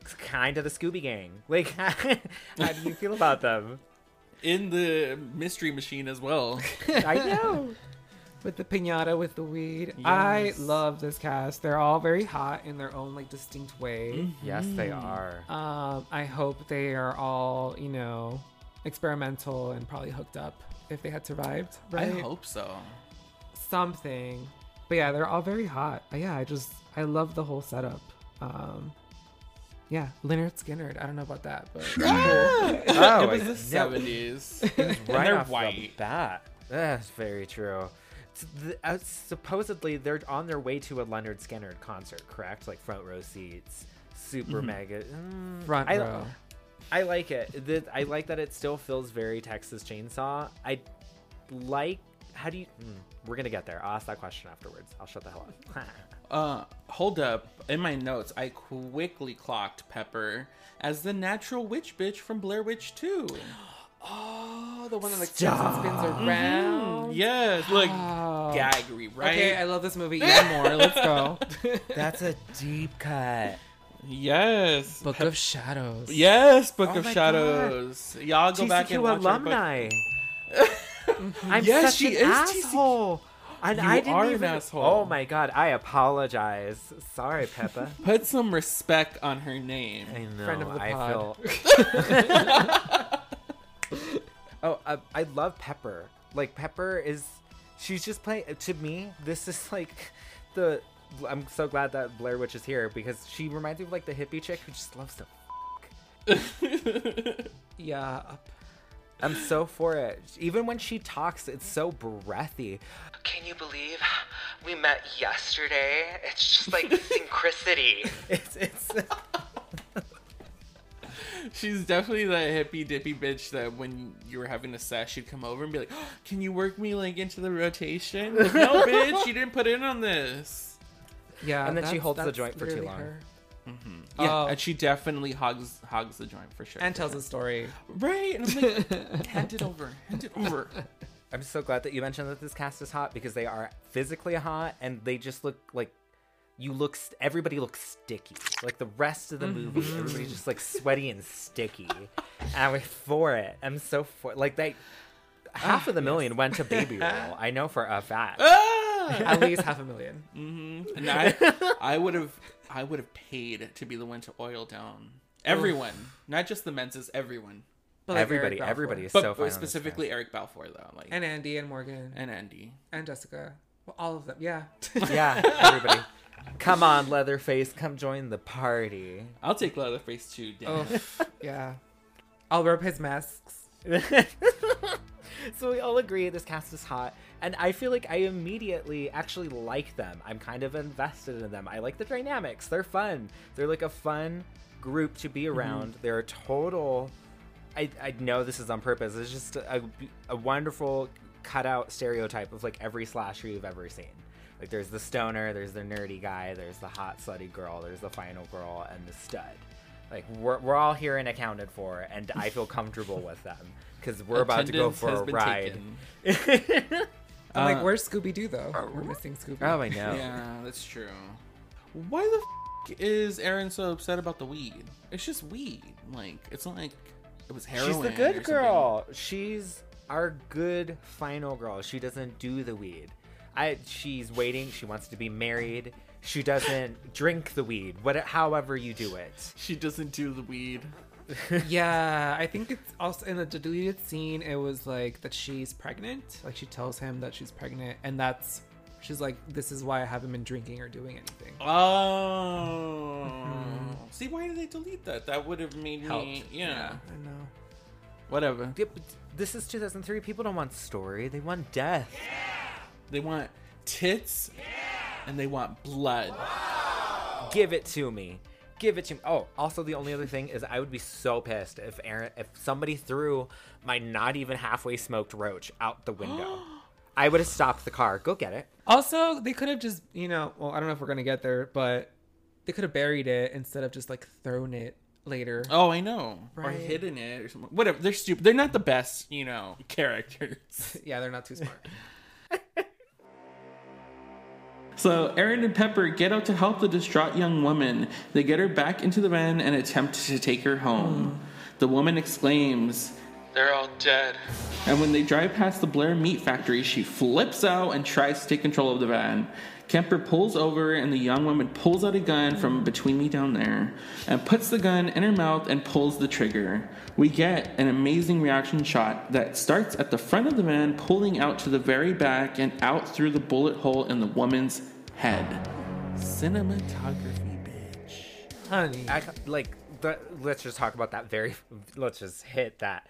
It's kind of the Scooby Gang. Like, how do you feel about them? In the mystery machine as well. I know. with the pinata with the weed. I love this cast. They're all very hot in their own like distinct way. Yes, they are. Um, I hope they are all you know experimental and probably hooked up if they had survived. Right? I hope so. something. But yeah, they're all very hot. But yeah, I just I love the whole setup. Um, yeah, Lynyrd Skynyrd. I don't know about that, but Oh, it was I- the seventies. right they're off the white. bat. That's very true. The- uh, supposedly, they're on their way to a Lynyrd Skynyrd concert, correct? Like front row seats, super mega. Mm, front I, row. I like it. The, I like that it still feels very Texas Chainsaw. I like. How do you? Mm, we're gonna get there. I'll ask that question afterwards. I'll shut the hell up. Uh, hold up. In my notes, I quickly clocked Pepper as the natural witch bitch from Blair Witch 2. Oh, the one that like spins and spins around. Yes, like Oh. gaggery, right? Okay, I love this movie even more. Let's go. That's a deep cut. yes. Book of Shadows. Yes, Book Oh of Shadows. Y'all go back and TCQ watch our book. Alumni. I'm Yes, such she an is TCQ. asshole. And You I didn't are an asshole. Oh my god, I apologize. Sorry, Peppa. Put some respect on her name. I know. Friend of the I pod. feel. oh, uh, I love Pepper. Like Pepper is, she's just playing. To me, this is like the. I'm so glad that Blair Witch is here because she reminds me of like the hippie chick who just loves to. Yeah. I'm so for it. Even when she talks, it's so breathy. Can you believe we met yesterday? It's just like synchronicity. It's it's. She's definitely that hippy dippy bitch that when you were having a sesh, she'd come over and be like, "Oh, "Can you work me like into the rotation?" Like, no, bitch, you didn't put in on this. Yeah. And then she holds the joint for too long. her. Mm-hmm. Yeah, Oh. and she definitely hogs hogs the joint for sure. And tells a story. right, and I'm like, hand it over, hand it over. I'm so glad that you mentioned that this cast is hot because they are physically hot and they just look like you look. st- Everybody looks sticky. Like the rest of the mm-hmm. movie, everybody's just like sweaty and sticky. And I'm for it. I'm so for like they. Half of the ah, million went to Baby Roll. I know for a fact. ah! At least half a million. Mm-hmm. And I, I would have, I would have paid to be the one to oil down everyone, not just the menses, everyone. But like everybody, Eric Balfour. everybody is But, so but fine. on this specifically. Eric Balfour though, like And Andy and Morgan and, Andy. and Jessica. Well, all of them. Yeah. yeah, everybody. Come on, Leatherface, come join the party. I'll take Leatherface too. Damn. oh, yeah. I'll rub his masks. so we all agree this cast is hot and i feel like i immediately actually like them. I'm kind of invested in them. I like the dynamics. They're fun. They're like a fun group to be around. They're a total I, I know this is on purpose. It's just a, a wonderful cutout stereotype of like every slasher you've ever seen. Like there's the stoner there's the nerdy guy there's the hot slutty girl there's the final girl and the stud. Like we're, we're all here and accounted for and i feel comfortable with them because we're about to go for a ride. I'm Uh, like, where's Scooby Doo though? We're missing Scooby. oh i know Yeah, that's true. Why the f- is Erin so upset about the weed? It's just weed. Like it's not like it was heroin. she's the good girl she's our good final girl she doesn't do the weed i she's waiting she wants to be married she doesn't drink the weed what however you do it She doesn't do the weed. Yeah, I think it's also in the deleted scene. It was like that she's pregnant. Like she tells him that she's pregnant, and that's she's like, "This is why I haven't been drinking or doing anything." Oh. Mm-hmm. See, why did they delete that? That would have made me. Helped. Yeah. I know. Whatever. Yeah, this is 2003 people don't want story they want death They want tits and they want blood. Give it to me. Give it to me. Oh, also the only other thing is I would be so pissed if Erin if somebody threw my not even halfway smoked roach out the window. I would have stopped the car. Go get it. Also, they could have just, you know, well, I don't know if we're gonna get there, but they could have buried it instead of just like thrown it later. Oh, I know. Or hidden it or something. Whatever. They're stupid. They're not the best, you know, characters. Yeah, they're not too smart. So Erin and Pepper get out to help the distraught young woman. They get her back into the van and attempt to take her home. The woman exclaims, They're all dead. and when they drive past the Blair Meat Factory, she flips out and tries to take control of the van. Kemper pulls over, and the young woman pulls out a gun from between me down there and puts the gun in her mouth and pulls the trigger. We get an amazing reaction shot that starts at the front of the van, pulling out to the very back and out through the bullet hole in the woman's head. Cinematography, bitch. Honey. I, like let's just talk about that very let's just hit that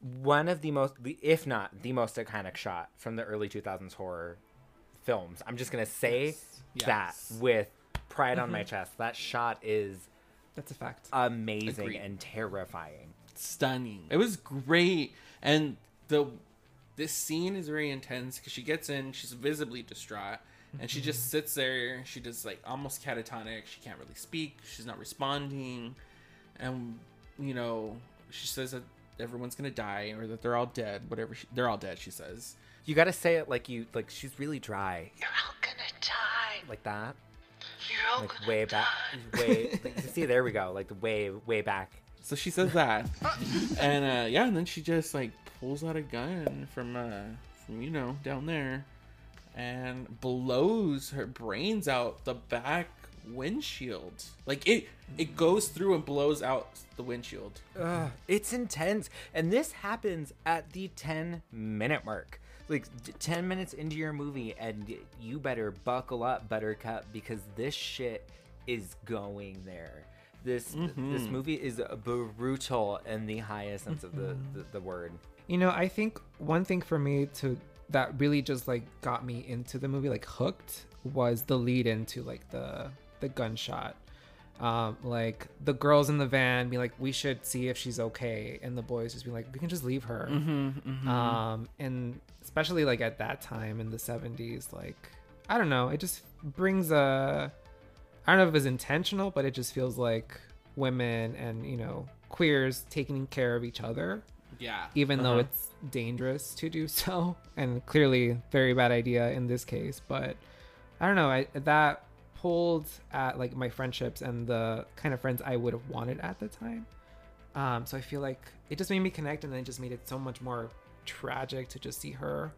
one of the most if not the most iconic shot from the early 2000s horror films i'm just gonna say that Yes. with pride on my mm-hmm. chest that shot is That's a fact. amazing Agreed. and terrifying stunning. It was great, and the this scene is very intense because she gets in, she's visibly distraught, and she just mm-hmm. sits there. She does like almost catatonic. She can't really speak. She's not responding, and you know she says that everyone's gonna die or that they're all dead. Whatever, she, they're all dead. She says. You gotta say it like you like she's really dry. You're all gonna die. like that? You're all like gonna way back way like, see there we go like the way way back. So she says that, and uh, yeah, and then she just like pulls out a gun from uh, from you know down there, and blows her brains out the back windshield. Like it, it goes through and blows out the windshield. Ugh, it's intense. And this happens at the 10 minute mark like 10 minutes into your movie and you better buckle up buttercup because this shit is going there. This this mm-hmm. movie is brutal in the highest sense of the, mm-hmm. the, the word. You know, I think one thing for me to that really just like got me into the movie, like hooked, was the lead into like the the gunshot. Um, like the girls in the van be like, we should see if she's okay, and the boys just be like, we can just leave her. Um, and especially like at that time in the '70s, like I don't know, it just brings a I don't know if it was intentional, but it just feels like women and you know queers taking care of each other Yeah, even though it's dangerous to do so and clearly very bad idea in this case but i don't know I, that pulled at like my friendships and the kind of friends i would have wanted at the time um so i feel like it just made me connect and then it just made it so much more tragic to just see her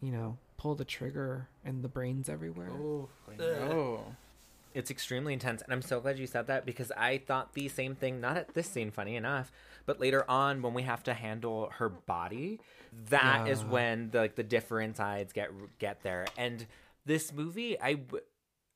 you know pull the trigger and the brains everywhere Oh, I know. It's extremely intense, and I'm so glad you said that because I thought the same thing. Not at this scene, funny enough, but later on when we have to handle her body, that is Yeah. when the like the different sides get get there. And this movie, I, w-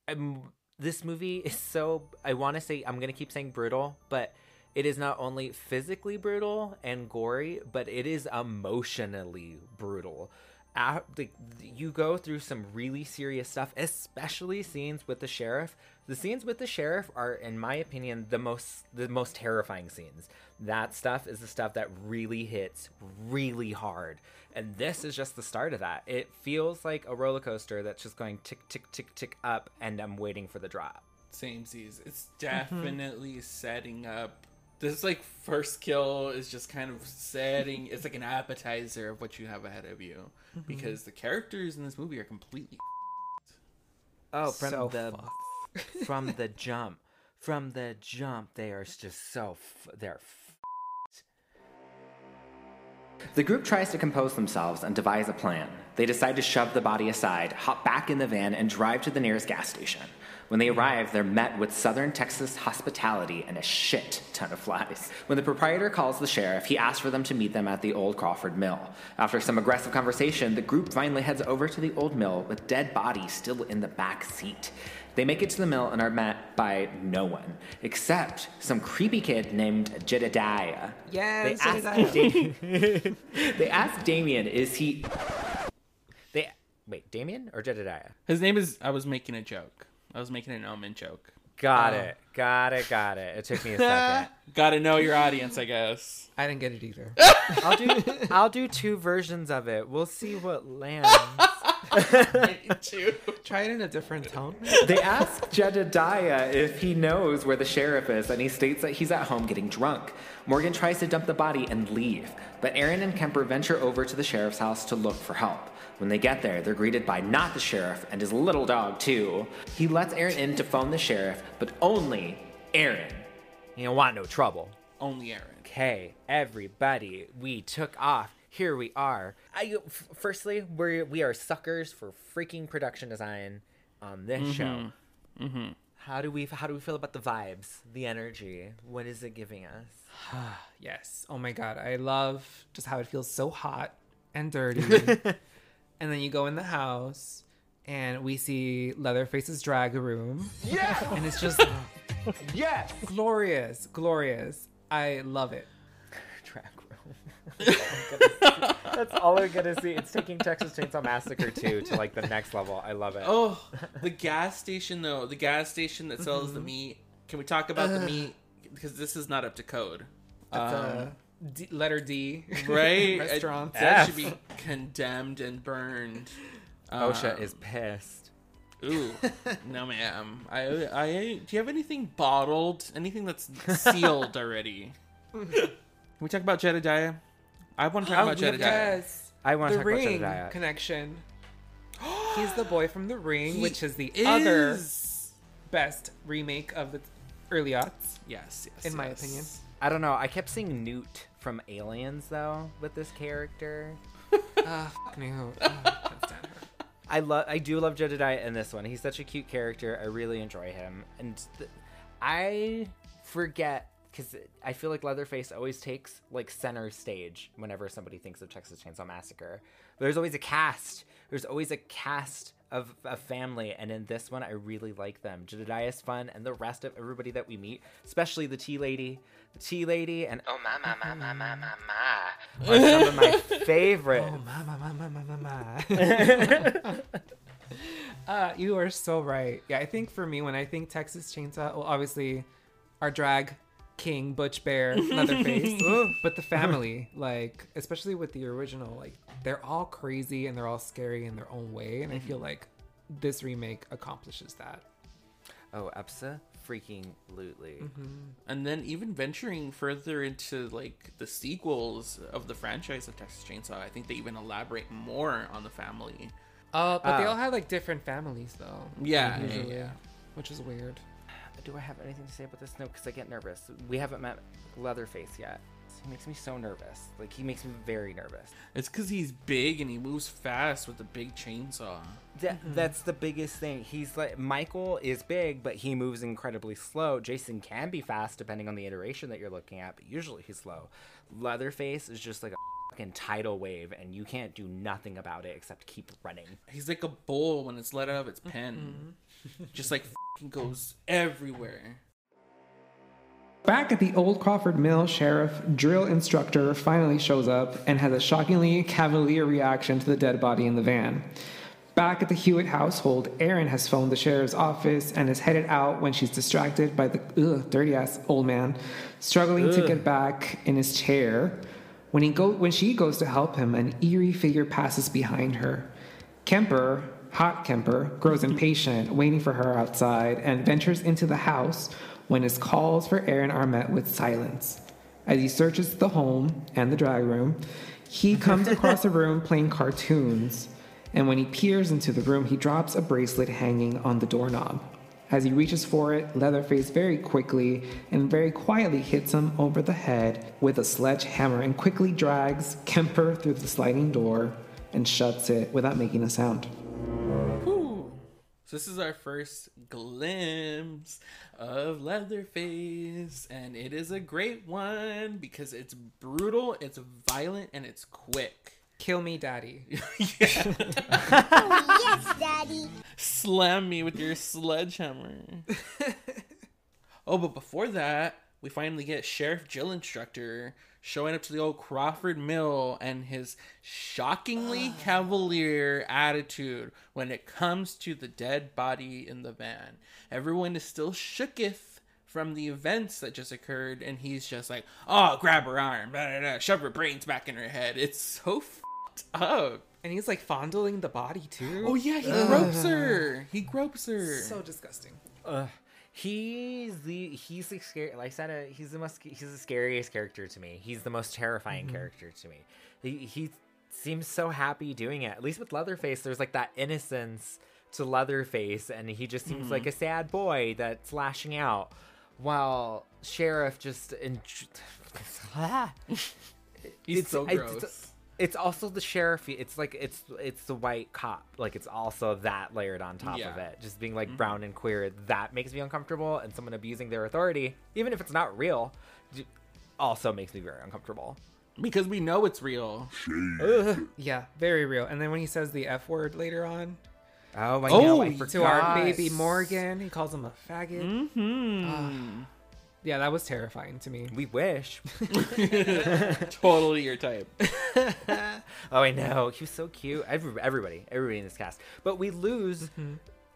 I'm this movie is so. I want to say I'm gonna keep saying brutal, but it is not only physically brutal and gory, but it is emotionally brutal. Like, you go through some really serious stuff, especially scenes with the sheriff. The scenes with the sheriff are, in my opinion, the most the most terrifying scenes. That stuff is the stuff that really hits really hard, and this is just the start of that. It feels like a roller coaster that's just going tick tick tick tick up, and I'm waiting for the drop. Same seas. It's mm-hmm. definitely setting up. This like first kill is just kind of setting. It's like an appetizer of what you have ahead of you, mm-hmm. because the characters in this movie are completely. Oh, from So the fucked. from the jump, from the jump, they are just so f- they're. The group tries to compose themselves and devise a plan. They decide to shove the body aside, hop back in the van, and drive to the nearest gas station. When they arrive, they're met with Southern Texas hospitality and a shit ton of flies. When the proprietor calls the sheriff, he asks for them to meet them at the old Crawford Mill. After some aggressive conversation, the group finally heads over to the old mill with dead bodies still in the back seat. They make it to the mill and are met by no one, except some creepy kid named Jedediah. Yes, they ask, Da- they ask Damien, is he. They Wait, Damien or Jedediah? His name is. I was making a joke. I was making an omen joke. Got Oh. it. Got it. Got it. It took me a second. Gotta know your audience, I guess. I didn't get it either. I'll do I'll do two versions of it. We'll see what lands. Try it in a different tone. They ask Jedediah if he knows where the sheriff is, and he states that he's at home getting drunk. Morgan tries to dump the body and leave, but Erin and Kemper venture over to the sheriff's house to look for help. When they get there, they're greeted by not the sheriff and his little dog, too. He lets Erin in to phone the sheriff, but only Erin. You don't want no trouble. Only Erin. Okay, everybody, we took off. Here we are. I, f- firstly, we we are suckers for freaking production design on this show. Mm-hmm. How do we how do we feel about the vibes, the energy? What is it giving us? Yes. Oh my god, I love just how it feels so hot and dirty. and then you go in the house and we see Leatherface's drag room. Yeah. And it's just Yes! glorious, glorious. I love it. Track room. That's all I'm gonna see. It's taking Texas Chainsaw Massacre 2 to like the next level. I love it. Oh, the gas station though. The gas station that sells Mm-hmm. the meat. Can we talk about the meat? Because this is not up to code. Um, a D- letter D. right? Restaurant. That should be condemned and burned. OSHA Um, is pissed. Ooh, no, ma'am. I, I, do you have anything bottled? Anything that's sealed already? Can we talk about Jedediah? I want to talk Oh, about Jedediah. yes. I want to talk about Jedediah. connection. He's the boy from the ring, He which is the other best remake of the early aughts. Yes, yes. in my opinion. I don't know. I kept seeing Newt from Aliens though with this character. Ah, fuck New Hope. Oh, can't stand her. I love I do love Jedediah in this one. He's such a cute character. I really enjoy him. And th- I forget cuz I feel like Leatherface always takes like center stage whenever somebody thinks of Texas Chainsaw Massacre. But there's always a cast. There's always a cast of a family and in this one I really like them. Jedediah is fun and the rest of everybody that we meet, especially the tea lady, the tea lady and oh my my my my my my my are some of my favorites. Oh, my, my, my, my, my, my, my. uh, you are so right. Yeah, I think for me, when I think Texas Chainsaw, well, obviously, our drag king, Butch Bear, Leatherface, but the family, like, especially with the original, like, they're all crazy and they're all scary in their own way. And I feel like this remake accomplishes that. Oh, Epsa freaking lootly. And then even venturing further into like the sequels of the franchise of Texas Chainsaw, I think they even elaborate more on the family. Uh, but they Ah. all have like different families though. Yeah, yeah, yeah. which is weird. Do I have anything to say about this? No, because I get nervous. We haven't met Leatherface yet. He makes me so nervous. Like he makes me very nervous. It's because he's big and he moves fast with the big chainsaw. Th- mm-hmm. That's the biggest thing. He's like Michael is big, but he moves incredibly slow. Jason can be fast depending on the iteration that you're looking at, but usually he's slow. Leatherface is just like a fucking tidal wave, and you can't do nothing about it except keep running. He's like a bull when it's let out of its mm-hmm. pen. Just like fing goes everywhere. Back at the old Crawford Mill, Sheriff drill instructor finally shows up and has a shockingly cavalier reaction to the dead body in the van. Back at the Hewitt household, Erin has phoned the sheriff's office and is headed out when she's distracted by the ugh, dirty ass old man struggling to get back in his chair. When he go when she goes to help him, an eerie figure passes behind her. Kemper, hot Kemper, grows impatient, waiting for her outside, and ventures into the house when his calls for Erin are met with silence. As he searches the home and the drag room, he comes across a room playing cartoons, and when he peers into the room, he drops a bracelet hanging on the doorknob. As he reaches for it, Leatherface very quickly and very quietly hits him over the head with a sledgehammer and quickly drags Kemper through the sliding door and shuts it without making a sound. Whew. So this is our first glimpse of Leatherface, and it is a great one because it's brutal, it's violent, and it's quick. Kill me, daddy. Oh, yes, Daddy. Slam me with your sledgehammer. oh, but before that, we finally get Sheriff Jill Instructor showing up to the old Crawford Mill and his shockingly cavalier attitude when it comes to the dead body in the van. Everyone is still shooketh from the events that just occurred, and he's just like, "Oh, grab her arm, blah, blah, blah, shove her brains back in her head." It's so fucked up. And he's like fondling the body too. Oh yeah, he gropes her. He gropes her. So disgusting. Ugh. He's the he's the scary like I said uh, he's the most he's the scariest character to me. He's the most terrifying character to me. He he seems so happy doing it. At least with Leatherface, there's like that innocence to Leatherface, and he just seems like a sad boy that's lashing out, while Sheriff just en- He's It's- so gross. it's- it's also the sheriff. It's like it's it's the white cop. Like it's also that layered on top of it. Just being like brown and queer. That makes me uncomfortable. And someone abusing their authority, even if it's not real, also makes me very uncomfortable. because we know it's real. Yeah, very real. And then when he says the F word later on Oh my Oh, god! I to to our baby Morgan, he calls him a faggot. Hmm. Yeah, that was terrifying to me. We wish. totally your type. Oh, I know. He was so cute. Every, everybody, everybody in this cast. But we lose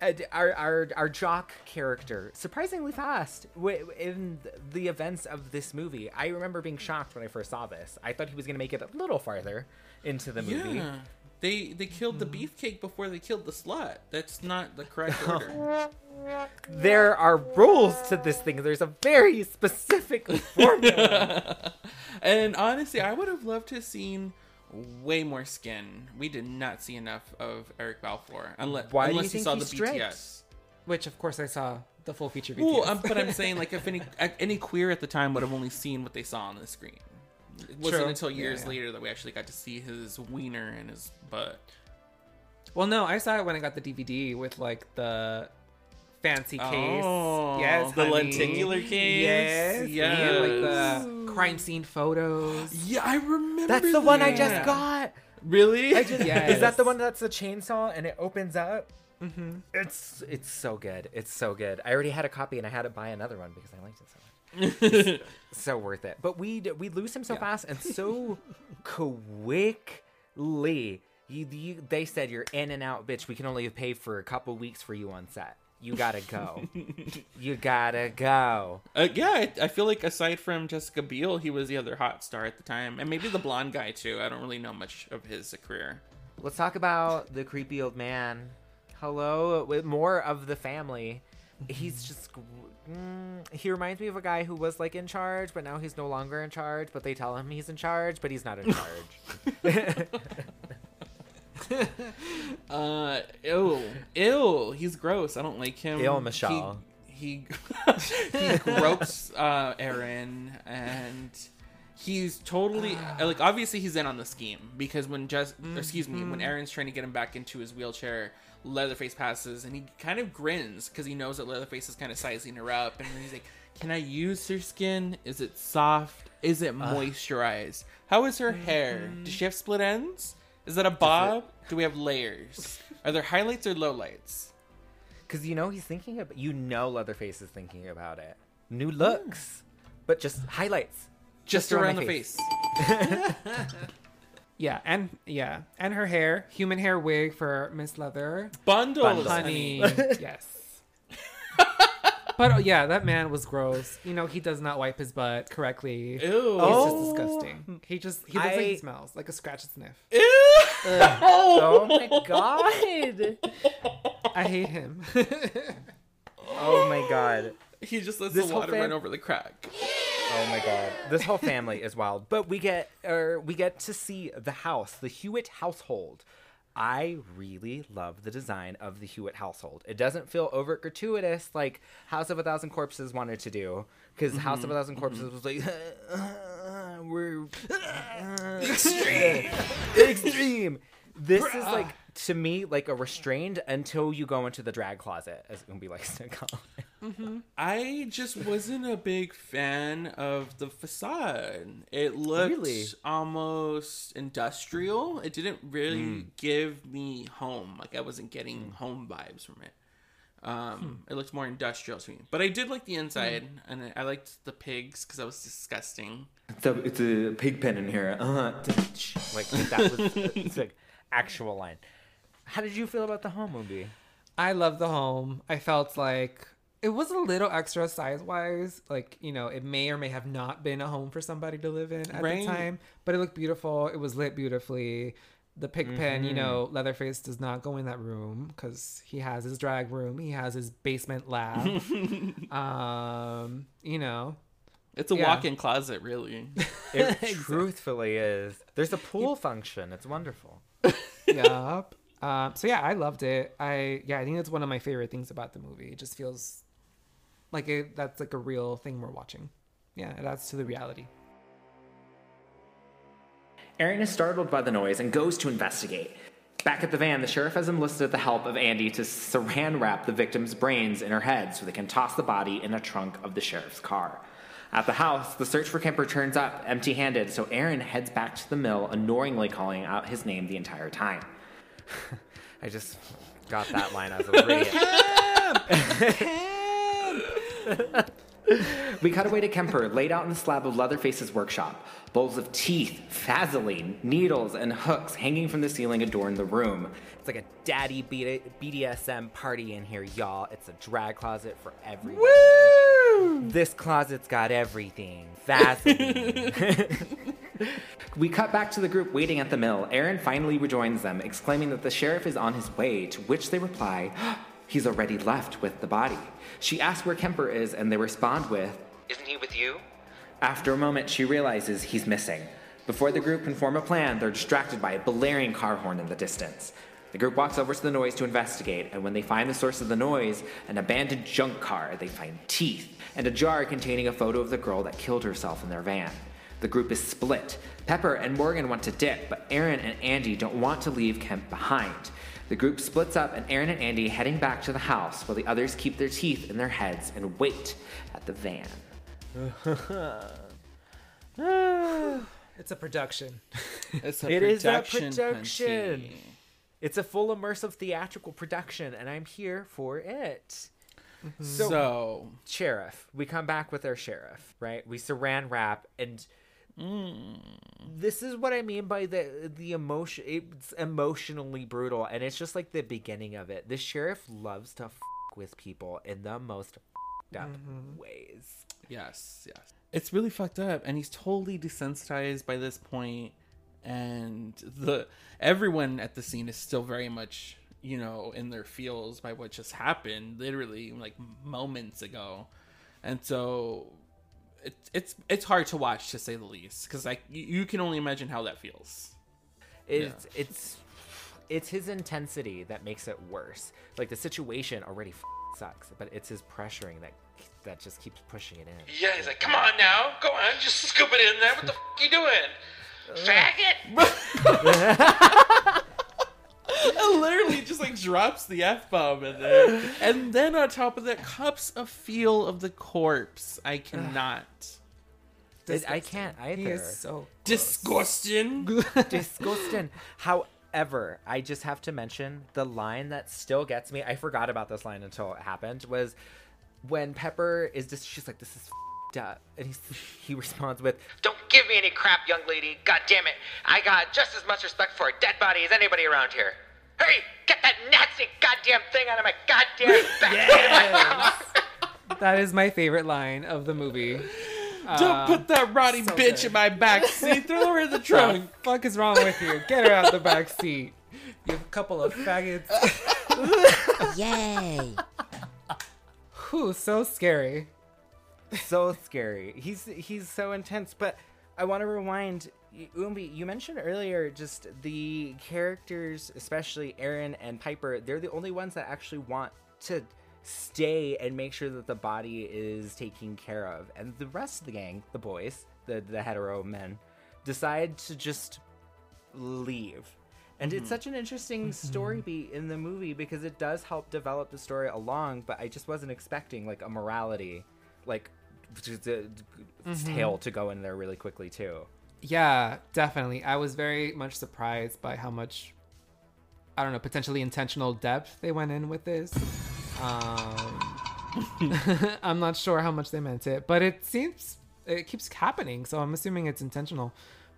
uh, d- our, our our jock character surprisingly fast wi- in the events of this movie. I remember being shocked when I first saw this. I thought he was going to make it a little farther into the movie. Yeah. They they killed the beefcake before they killed the slut. That's not the correct order. There are rules to this thing. There's a very specific formula. and honestly, I would have loved to have seen way more skin. We did not see enough of Eric Balfour unless Why do you unless think saw he's the? BTS. Which of course I saw the full feature BTS. Well, um, but I'm saying like if any any queer at the time would have only seen what they saw on the screen. It wasn't True. until years yeah. later that we actually got to see his wiener and his butt. well, no, I saw it when I got the DVD with like the fancy case. Oh, yes, the honey. lenticular case. Yes, Yes. and like the crime scene photos. Yeah, I remember. That's the one I just got. Really? I just, Yes. Is that the one that's the chainsaw and it opens up? Mm-hmm. It's it's so good. It's so good. I already had a copy and I had to buy another one because I liked it so much. so worth it. But we we lose him so fast and so quickly. You, you, they said you're in and out, bitch. We can only pay for a couple weeks for you on set. You gotta go. you gotta go. Uh, yeah, I, I feel like aside from Jessica Biel, he was the other hot star at the time, and maybe the blonde guy too. I don't really know much of his career. Let's talk about the creepy old man. Hello, with more of the family. He's just mm, he reminds me of a guy who was like in charge, but now he's no longer in charge. But they tell him he's in charge, but he's not in charge. Uh, ew, ew, he's gross. I don't like him. Ew, Michelle. He he, he gropes uh, Erin, and he's totally like obviously he's in on the scheme because when just or excuse me when Erin's trying to get him back into his wheelchair. Leatherface passes and he kind of grins because he knows that Leatherface is kind of sizing her up, and he's like, "Can I use her skin? Is it soft? Is it moisturized? How is her hair? Does she have split ends? Is that a bob? Do we have layers? Are there highlights or lowlights? Because you know he's thinking about. You know Leatherface is thinking about it. New looks, but just highlights. Just around the face. Yeah, and yeah, and her hair, human hair wig for Miss Leather. Bundles, Bundles. Honey, yes. But oh, yeah, that man was gross. You know, he does not wipe his butt correctly. Ew. He's Oh. just disgusting. He just he looks like he smells like a scratch and sniff. Ew. Oh my god! I hate him. Oh my god! He just lets This the whole water fam- run over the crack. Oh my god. This whole family is wild. But we get or we get to see the house, the Hewitt household. I really love the design of the Hewitt household. It doesn't feel overt gratuitous like House of a Thousand Corpses wanted to do. Because House of a mm-hmm. Thousand Corpses mm-hmm. was like, we're extreme. extreme. This is like to me like a restrained until you go into the drag closet, as Oombi likes to call it. I just wasn't a big fan of the facade. It looked Really? almost industrial. It didn't really hmm. give me home. Like I wasn't getting hmm. home vibes from it. Um, hmm. It looked more industrial to me, but I did like the inside, and I, I liked the pigs because that was disgusting. It's a, it's a pig pen in here. Uh, huh. like that was it's like actual line. How did you feel about the home movie? I love the home. I felt like it was a little extra size wise. Like, you know, it may or may have not been a home for somebody to live in at Right. the time, but it looked beautiful. It was lit beautifully. The pig pen, you know, Leatherface does not go in that room because he has his drag room, he has his basement lab. um, you know, It's a Yeah. walk-in closet, really. It truthfully is. There's a pool function. It's wonderful. yup. Um, so yeah, I loved it. I yeah, I think that's one of my favorite things about the movie. It just feels like it, that's like a real thing we're watching. Yeah, it adds to the reality. Erin is startled by the noise and goes to investigate. Back at the van, the sheriff has enlisted the help of Andy to saran wrap the victim's brains in her head so they can toss the body in a trunk of the sheriff's car. At the house, the search for Kemper turns up empty handed, so Erin heads back to the mill, annoyingly calling out his name the entire time. I just got that line as a radio. We cut away to Kemper, laid out in the slab of Leatherface's workshop. Bowls of teeth, Vaseline, needles, and hooks hanging from the ceiling adorn the room. It's like a daddy B- BDSM party in here, y'all. It's a drag closet for everyone. This closet's got everything. Vaseline. we cut back to the group waiting at the mill. Erin finally rejoins them, exclaiming that the sheriff is on his way, to which they reply, He's already left with the body. She asks where Kemper is, and they respond with, Isn't he with you? After a moment, she realizes he's missing. Before the group can form a plan, they're distracted by a blaring car horn in the distance. The group walks over to the noise to investigate, and when they find the source of the noise, an abandoned junk car, they find teeth and a jar containing a photo of the girl that killed herself in their van. The group is split. Pepper and Morgan want to dip, but Erin and Andy don't want to leave Kemp behind. The group splits up, and Erin and Andy heading back to the house while the others keep their teeth in their heads and wait at the van. It's a production. It's a It is a production. production. Hunty. It's a full immersive theatrical production, and I'm here for it. Mm-hmm. So, sheriff. We come back with our sheriff, right? We saran wrap, and Mm. this is what I mean by the the emotion. It's emotionally brutal, and it's just like the beginning of it. The sheriff loves to f- with people in the most f***ed up mm-hmm. ways. yes, yes. It's really fucked up and he's totally desensitized by this point and the everyone at the scene is still very much, you know, in their feels by what just happened literally like moments ago. And so it, it's it's hard to watch to say the least because like you, you can only imagine how that feels. It's it's it's his intensity that makes it worse. Like the situation already f- sucks, but it's his pressuring that that just keeps pushing it in. Yeah, he's like, come on now, go on, just scoop it in there. What the f you doing? Faggot! It literally just like drops the f bomb in there, and then on top of that, cups a feel of the corpse. I cannot. It- I can't either. He is so Disgusting. disgusting. However, I just have to mention the line that still gets me. I forgot about this line until it happened. Was when Pepper is just she's like, "This is f***ed up," and he's, he responds with, Don't give me any crap, young lady. God damn it. I got just as much respect for a dead body as anybody around here. Hurry, get that Nazi goddamn thing out of my goddamn back. That is my favorite line of the movie. Don't uh, put that rotting so bitch good. in my back seat. Throw her in the What trunk. the fuck is wrong with you? Get her out the back seat. You couple of faggots. Yay. Whew, so scary. "So scary." He's he's so intense. But I want to rewind. Oombi, you mentioned earlier just the characters, especially Erin and Piper. They're the only ones that actually want to stay and make sure that the body is taken care of. And the rest of the gang, the boys, the the hetero men, decide to just leave. And it's mm-hmm. such an interesting mm-hmm. story beat in the movie because it does help develop the story along, but I just wasn't expecting like a morality like a- mm-hmm. tale to go in there really quickly too. Yeah, definitely. I was very much surprised by how much, I don't know, potentially intentional depth they went in with this. Um, I'm not sure how much they meant it, but it seems it keeps happening, so I'm assuming it's intentional.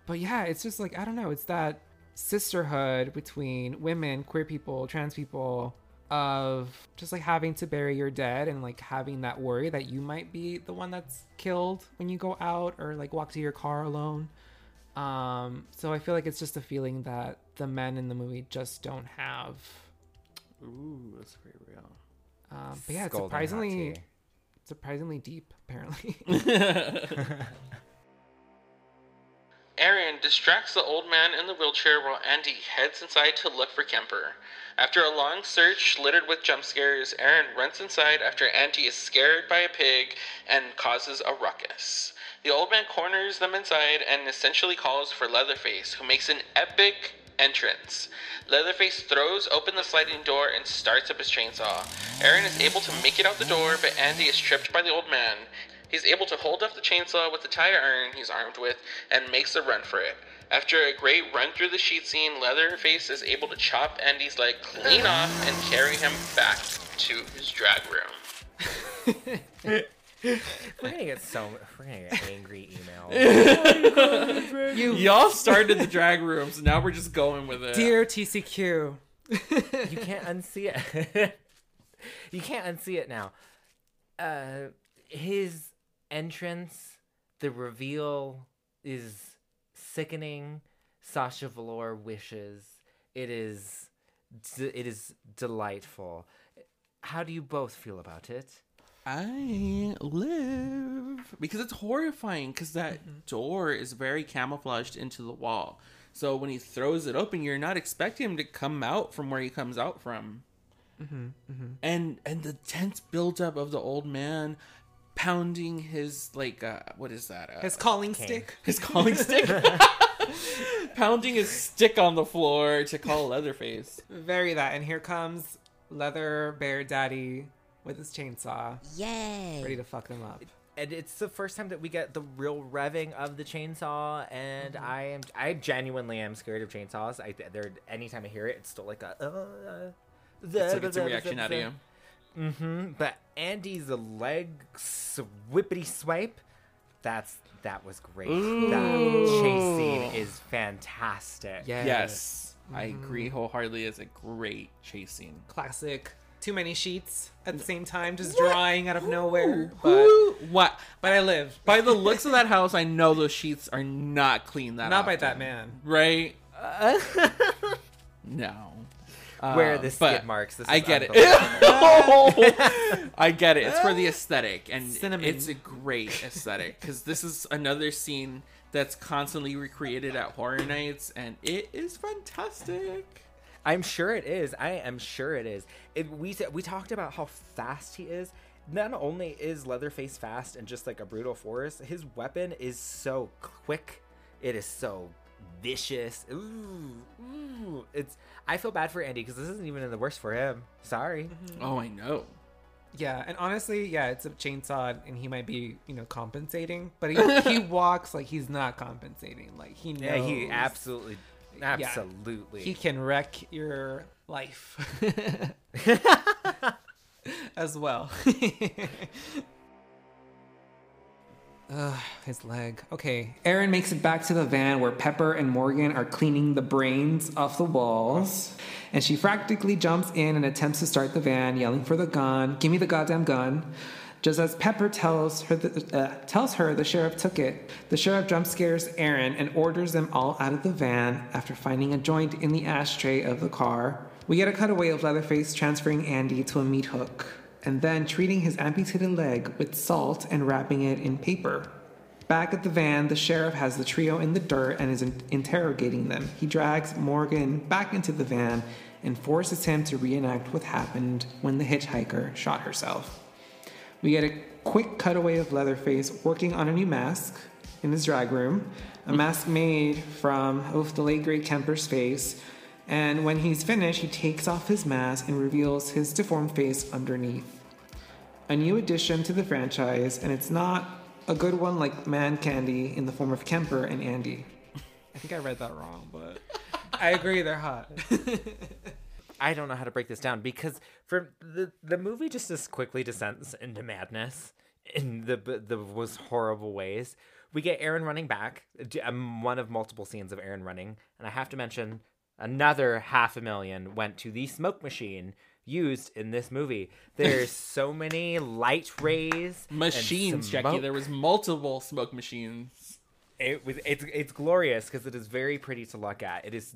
But yeah, it's just like I don't know. It's that sisterhood between women, queer people, trans people, of just like having to bury your dead and like having that worry that you might be the one that's killed when you go out or like walk to your car alone. Um, so I feel like it's just a feeling that the men in the movie just don't have. Ooh, that's very real. Um, but yeah, it's surprisingly surprisingly deep apparently. Erin distracts the old man in the wheelchair while Andy heads inside to look for Kemper. After a long search littered with jump scares, Erin runs inside after Andy is scared by a pig and causes a ruckus. The old man corners them inside and essentially calls for Leatherface, who makes an epic entrance. Leatherface throws open the sliding door and starts up his chainsaw. Erin is able to make it out the door, but Andy is tripped by the old man. He's able to hold up the chainsaw with the tire iron he's armed with and makes a run for it. After a great run through the sheet scene, Leatherface is able to chop Andy's leg clean off and carry him back to his drag room. We're gonna get so we're gonna get angry emails. you Y'all started the drag room, so now we're just going with it. dear TCQ. you can't unsee it. you can't unsee it now. Uh, his entrance, the reveal is sickening. Sasha Velour wishes. It is, d- it is delightful. How do you both feel about it? I live because it's horrifying because that door is very camouflaged into the wall. So when he throws it open, you're not expecting him to come out from where he comes out from. And and the tense buildup of the old man pounding his like uh, what is that? Uh, His calling stick. his calling stick. pounding his stick on the floor to call Leatherface. Very that. And here comes Leather Bear Daddy with his chainsaw, Yay. ready to fuck them up. and it's the first time that we get the real revving of the chainsaw and Mm-hmm. i am i genuinely am scared of chainsaws i there anytime i hear it it's still like a uh, It's like it's a reaction out of you. mm-hmm but andy's leg swippity swipe that's that was great that chase scene is fantastic Yes. Yes, I agree wholeheartedly. It's a great chase scene. Classic. Too many sheets at the same time, just drying out of nowhere. But Who? What? but I live. By the looks of that house, I know those sheets are not clean that Not by that man. right? no. where Um, the skid but marks this I get it. unbelievable. I get it. It's for the aesthetic, and Cinnamon. it's a great aesthetic because this is another scene that's constantly recreated at horror nights, and it is fantastic. I'm sure it is. I am sure it is. It, we we talked about how fast he is. Not only is Leatherface fast and just like a brutal force, his weapon is so quick. It is so vicious. Ooh, ooh. It's. I feel bad for Andy because this isn't even in the worst for him. Sorry. Mm-hmm. Oh, I know. Yeah, and honestly, yeah, it's a chainsaw, and he might be, you know, compensating, but he, he walks like he's not compensating. Like he knows. Yeah, he absolutely, Yeah. absolutely. He can wreck your life as well. Ugh, his leg. Okay. Erin makes it back to the van where Pepper and Morgan are cleaning the brains off the walls. And she frantically jumps in and attempts to start the van, yelling for the gun. Give me the goddamn gun. Just as Pepper tells her, the, uh, tells her the sheriff took it, the sheriff jump scares Erin and orders them all out of the van after finding a joint in the ashtray of the car. We get a cutaway of Leatherface transferring Andy to a meat hook and then treating his amputated leg with salt and wrapping it in paper. Back at the van, the sheriff has the trio in the dirt and is in- interrogating them. He drags Morgan back into the van and forces him to reenact what happened when the hitchhiker shot herself. We get a quick cutaway of Leatherface working on a new mask in his drag room, a mask made from of the late great Kemper's face. And when he's finished, he takes off his mask and reveals his deformed face underneath. A new addition to the franchise, and it's not a good one like Man Candy in the form of Kemper and Andy. I think I read that wrong, but I agree they're hot. I don't know how to break this down because for the the movie just as quickly descends into madness in the the most horrible ways. We get Erin running back, um, one of multiple scenes of Erin running, and I have to mention another half a million went to the smoke machine used in this movie. There's so many light rays, Machines, Jackie. There was multiple smoke machines. It was it's it's glorious because it is very pretty to look at. It is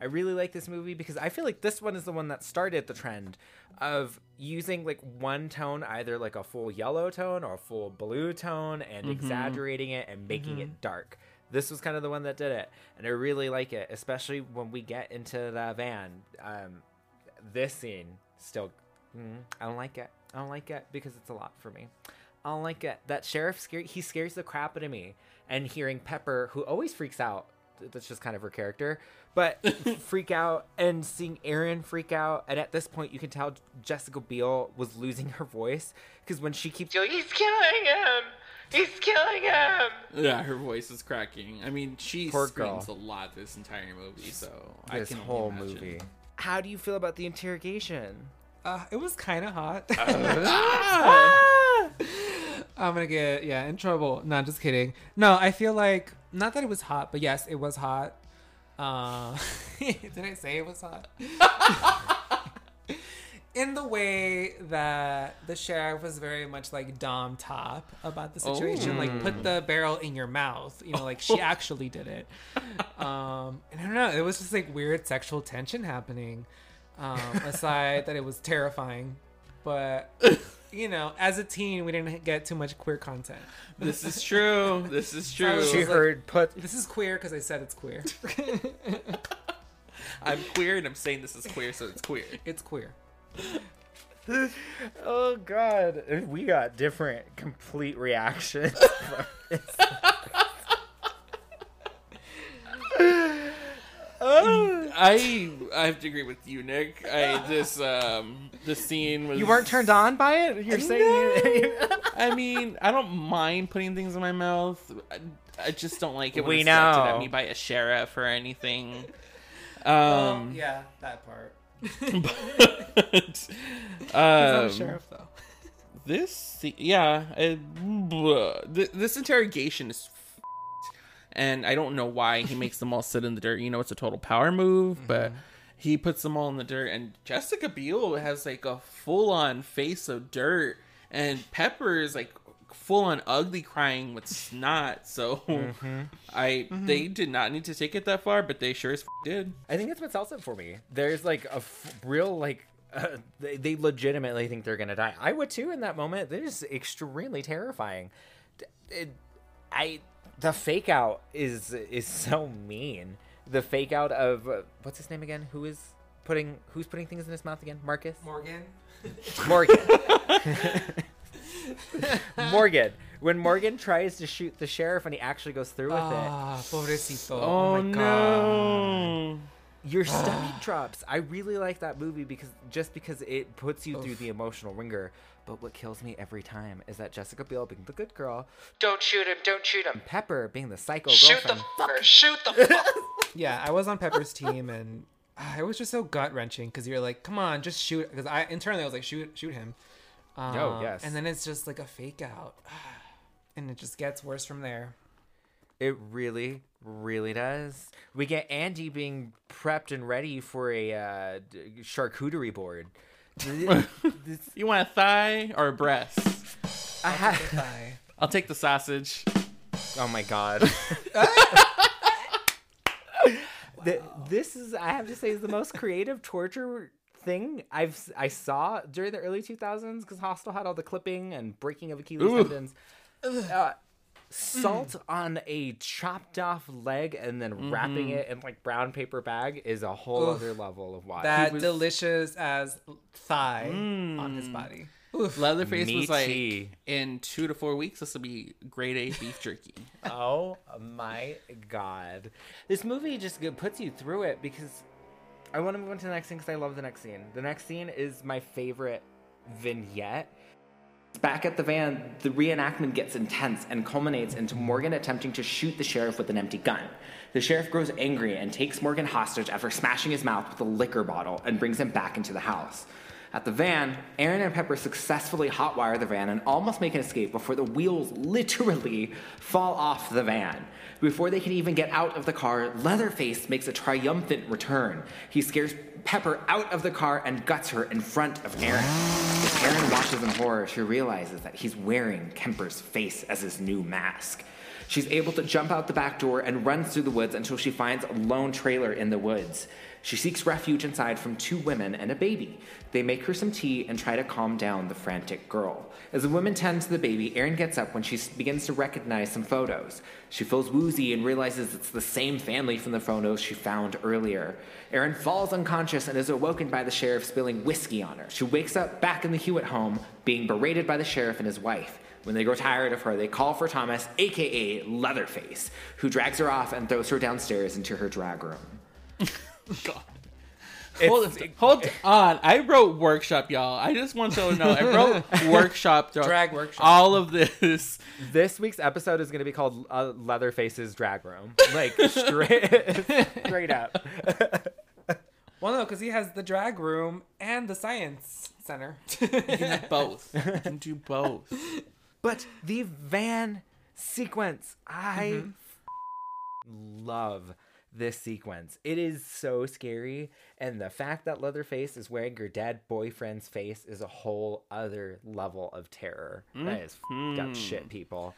I really like this movie because I feel like this one is the one that started the trend of using like one tone, either like a full yellow tone or a full blue tone, and exaggerating it and making it dark. This was kind of the one that did it, and I really like it, especially when we get into the van. Um, this scene still, mm, I don't like it. I don't like it because it's a lot for me. I don't like it. That sheriff scare he scares the crap out of me. And hearing Pepper, who always freaks out. That's just kind of her character, but freak out and seeing Erin freak out. And at this point, you can tell Jessica Biel was losing her voice because when she keeps going, he's killing him, he's killing him. Yeah, her voice is cracking. I mean, she Poor screams girl. a lot this entire movie, so I This can whole imagine. movie. How do you feel about the interrogation? Uh, it was kind of hot. Ah! I'm gonna get yeah in trouble. No, just kidding. No, I feel like not that it was hot, but yes, it was hot. Uh, did I say it was hot? in the way that the sheriff was very much like Dom top about the situation, like put the barrel in your mouth. You know, like she actually did it. Um, and I don't know, it was just like weird sexual tension happening. Um, aside that it was terrifying, but you know, as a teen, we didn't get too much queer content. This is true. This is true. She like- heard put This is queer because I said it's queer. I'm queer, and I'm saying this is queer, so it's queer. it's queer. Oh god, we got different complete reactions. From. I I have to agree with you, Nick. I this um the scene was you weren't turned on by it? You're saying I mean, I don't mind putting things in my mouth. I, I just don't like it when We it's directed know. at me by a sheriff or anything. Um, Um, yeah, that part. but, He's not a um, sheriff though. this se- yeah it, this interrogation is f- and i don't know why he makes them all sit in the dirt you know it's a total power move mm-hmm. but he puts them all in the dirt and jessica biel has like a full-on face of dirt and pepper is like full-on ugly crying with snot so mm-hmm. i mm-hmm. they did not need to take it that far but they sure as f- did I think that's what sells it for me. There's like a f- real like uh, they, they legitimately think they're gonna die. I would too in that moment. They're just extremely terrifying. It, I the fake out is is so mean. The fake out of uh, what's his name again? Who is putting who's putting things in his mouth again? Marcus Morgan. Morgan. Morgan. When Morgan tries to shoot the sheriff and he actually goes through with it, Ah, pobrecito. oh, Oh, my god. No your stomach drops. I really like that movie because just because it puts you through the emotional ringer. But what kills me every time is that Jessica Biel being the good girl, Don't shoot him, don't shoot him. and Pepper being the psycho girl. Shoot the fucker, shoot the fucker. Yeah, I was on Pepper's team, and ah, it was just so gut wrenching because you're like, come on, just shoot. Because I internally I was like, shoot, shoot him. Um, Oh, yes. And then it's just like a fake out, and it just gets worse from there. It really, really does. We get Andy being prepped and ready for a uh, charcuterie board. This- you want a thigh or a breast I ha- Bye. i'll take the sausage Oh my god. Th- this is I have to say is the most creative torture thing I've s- I saw during the early 2000s because Hostel had all the clipping and breaking of Achilles tendons. Uh, salt mm. on a chopped off leg and then wrapping mm-hmm. it in like brown paper bag is a whole Oof. other level of watch. That was- delicious as thigh on his mm. body. Oof. Leatherface was like, Meaty. in two to four weeks, this will be grade A beef jerky. Oh my god. This movie just puts you through it because I want to move on to the next scene because I love the next scene. The next scene is my favorite vignette. Back at the van, the reenactment gets intense and culminates into Morgan attempting to shoot the sheriff with an empty gun. The sheriff grows angry and takes Morgan hostage after smashing his mouth with a liquor bottle and brings him back into the house. At the van, Erin and Pepper successfully hotwire the van and almost make an escape before the wheels literally fall off the van. Before they can even get out of the car, Leatherface makes a triumphant return. He scares Pepper out of the car and guts her in front of Erin. Erin watches in horror, she realizes that he's wearing Kemper's face as his new mask. She's able to jump out the back door and runs through the woods until she finds a lone trailer in the woods. She seeks refuge inside from two women and a baby. They make her some tea and try to calm down the frantic girl. As the women tend to the baby, Erin gets up when she begins to recognize some photos. She feels woozy and realizes it's the same family from the photos she found earlier. Erin falls unconscious and is awoken by the sheriff spilling whiskey on her. She wakes up back in the Hewitt home, being berated by the sheriff and his wife. When they grow tired of her, they call for Thomas, aka Leatherface, who drags her off and throws her downstairs into her drag room. Hold, hold on. I wrote workshop, y'all. I just want y'all to know. I wrote workshop. Drag workshop. All of this. This week's episode is going to be called uh, Leatherface's Drag Room. Like, straight, straight up. Well, no, because he has the drag room and the science center. You can have both. You can do both. But the van sequence, I f- love this sequence. It is so scary, and the fact that Leatherface is wearing your dead boyfriend's face is a whole other level of terror. That is f***ed mm-hmm. up shit, people.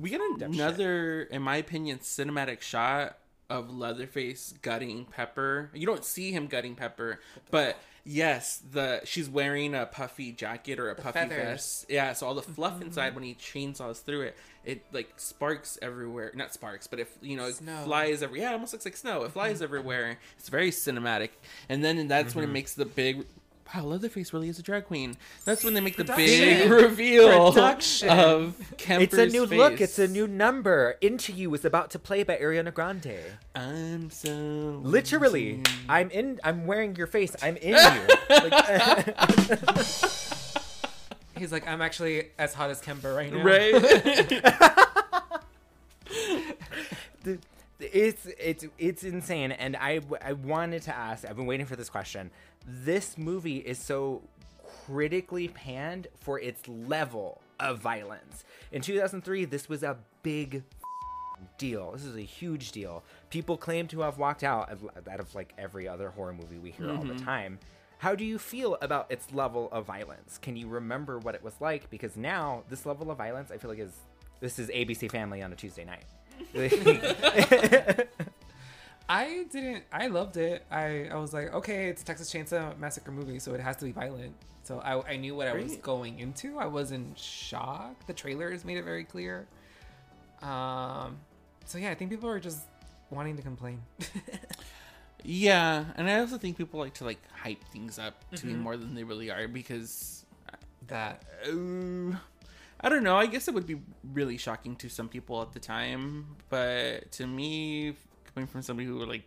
We get another, in my opinion, cinematic shot of Leatherface gutting Pepper. You don't see him gutting Pepper, but yes, the she's wearing a puffy jacket or a puffy feathers. vest. Yeah, so all the fluff mm-hmm. inside when he chainsaws through it, it like sparks everywhere. Not sparks, but if you know, it Snow. flies every. Yeah, it almost looks like snow. It flies mm-hmm. everywhere. It's very cinematic, and then that's when it mm-hmm. makes the big. Wow, Leatherface really is a drag queen. That's when they make the big reveal Production. of Kemper's It's a new look. It's a new number. Into You is about to play by Ariana Grande. I'm so Literally, I'm in. I'm wearing your face. I'm in you. Like, He's like, I'm actually as hot as Kemper right now. right. it's it's it's insane and I, I wanted to ask i've been waiting for this question. This movie is so critically panned for its level of violence. In 2003 this was a big deal. This is a huge deal. People claim to have walked out of, out of like every other horror movie we hear all the mm-hmm. time. How do you feel about its level of violence? Can you remember what it was like? Because now this level of violence i feel like is this is abc family on a tuesday night I didn't. I loved it. I, I was like, okay, it's a Texas Chainsaw Massacre movie, so it has to be violent. So I, I knew what I was going into. I wasn't shocked. The trailers made it very clear. Um, so yeah, I think people are just wanting to complain. yeah, and I also think people like to like hype things up to be more than they really are because that uh, I don't know. I guess it would be really shocking to some people at the time, but to me, coming from somebody who like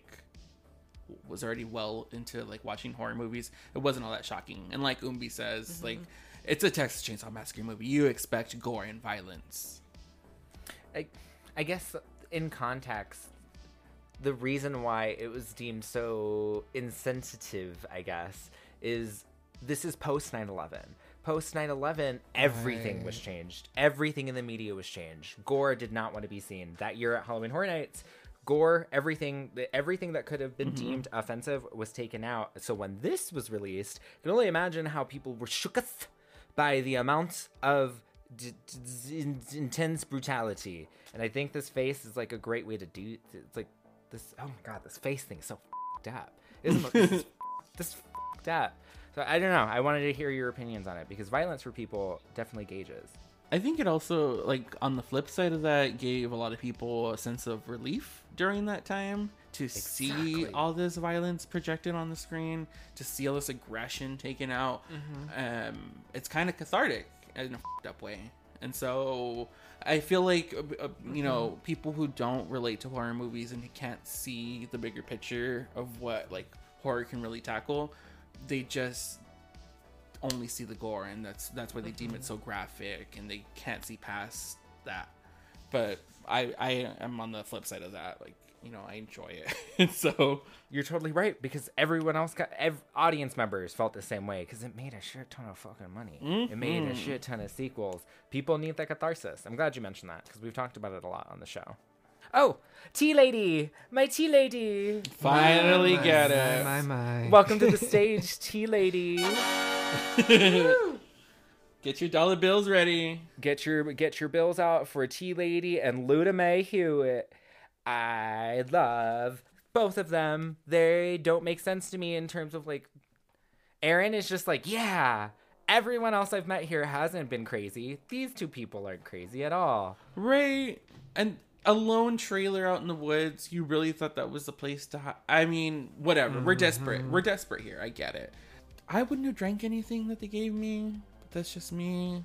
was already well into like watching horror movies, it wasn't all that shocking. And like Oombi says, mm-hmm. like it's a Texas Chainsaw Massacre movie. You expect gore and violence. I, I guess in context, the reason why it was deemed so insensitive, I guess, is this is post 9 11. Post 9 11, everything was changed. Everything in the media was changed. Gore did not want to be seen. That year at Halloween Horror Nights, gore, everything, everything that could have been mm-hmm. deemed offensive was taken out. So when this was released, I can only imagine how people were shooketh by the amount of d- d- in- intense brutality. And I think this face is like a great way to do. It's like this. Oh my god, this face thing is so fed up. Isn't this is this fed up? So I don't know. I wanted to hear your opinions on it because violence for people definitely gauges. I think it also, like, on the flip side of that, gave a lot of people a sense of relief during that time to see all this violence projected on the screen, to see all this aggression taken out. Um, it's kind of cathartic in a fed up way. And so I feel like, uh, uh, you know, people who don't relate to horror movies and who can't see the bigger picture of what, like, horror can really tackle, they just only see the gore, and that's that's why they deem it mm-hmm. so graphic, and they can't see past that. But I I am on the flip side of that. Like you know, I enjoy it. so You're totally right because everyone else got ev- audience members felt the same way because it made a shit ton of fucking money. It made a mm-hmm. shit ton of sequels. People need that catharsis. I'm glad you mentioned that because we've talked about it a lot on the show. Oh, tea lady, my tea lady. finally get it. My my. Welcome to the stage, tea lady. Get your dollar bills ready. Get your get your bills out for tea lady and Luda Mae Hewitt. I love both of them. They don't make sense to me in terms of like Erin is just like, yeah, everyone else I've met here hasn't been crazy. These two people aren't crazy at all. Right. And a lone trailer out in the woods, you really thought that was the place to hi- I mean, whatever. We're desperate. We're desperate here. I get it. I wouldn't have drank anything that they gave me, but that's just me.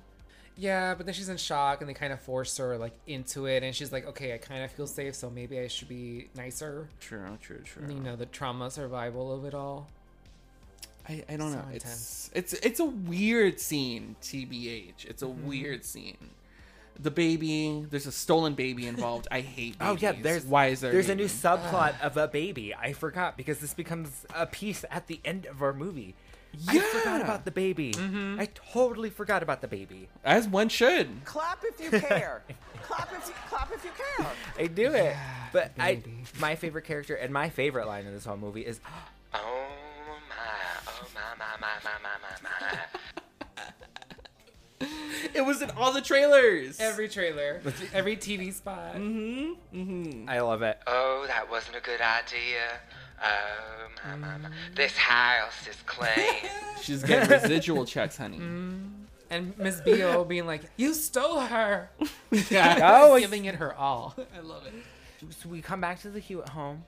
Yeah, but then she's in shock and they kind of force her like into it and she's like, okay, I kind of feel safe, so maybe I should be nicer. True, true, true. You know, the trauma survival of it all. I, I don't So know. intense. It's it's it's a weird scene, TBH. It's a Mm-hmm. weird scene. The baby, there's a stolen baby involved. I hate Babies. Oh yeah, there's why is there there's a new baby? subplot of a baby. I forgot because this becomes a piece at the end of our movie. Yeah. I forgot about the baby. Mm-hmm. I totally forgot about the baby. as one should. Clap if you care. clap if you clap if you care. I do it. But I my favorite character and my favorite line in this whole movie is Oh my, oh my, my, my, my, my, my, my. It was in all the trailers. Every trailer, every TV spot. Mm-hmm. Mm-hmm. I love it. Oh, that wasn't a good idea. Oh my, my, my. This house is clean. She's getting residual checks, honey. Mm-hmm. And Miss Biel being like, "You stole her," Yeah. Oh, giving it her all. I love it. so we come back to the Hewitt home.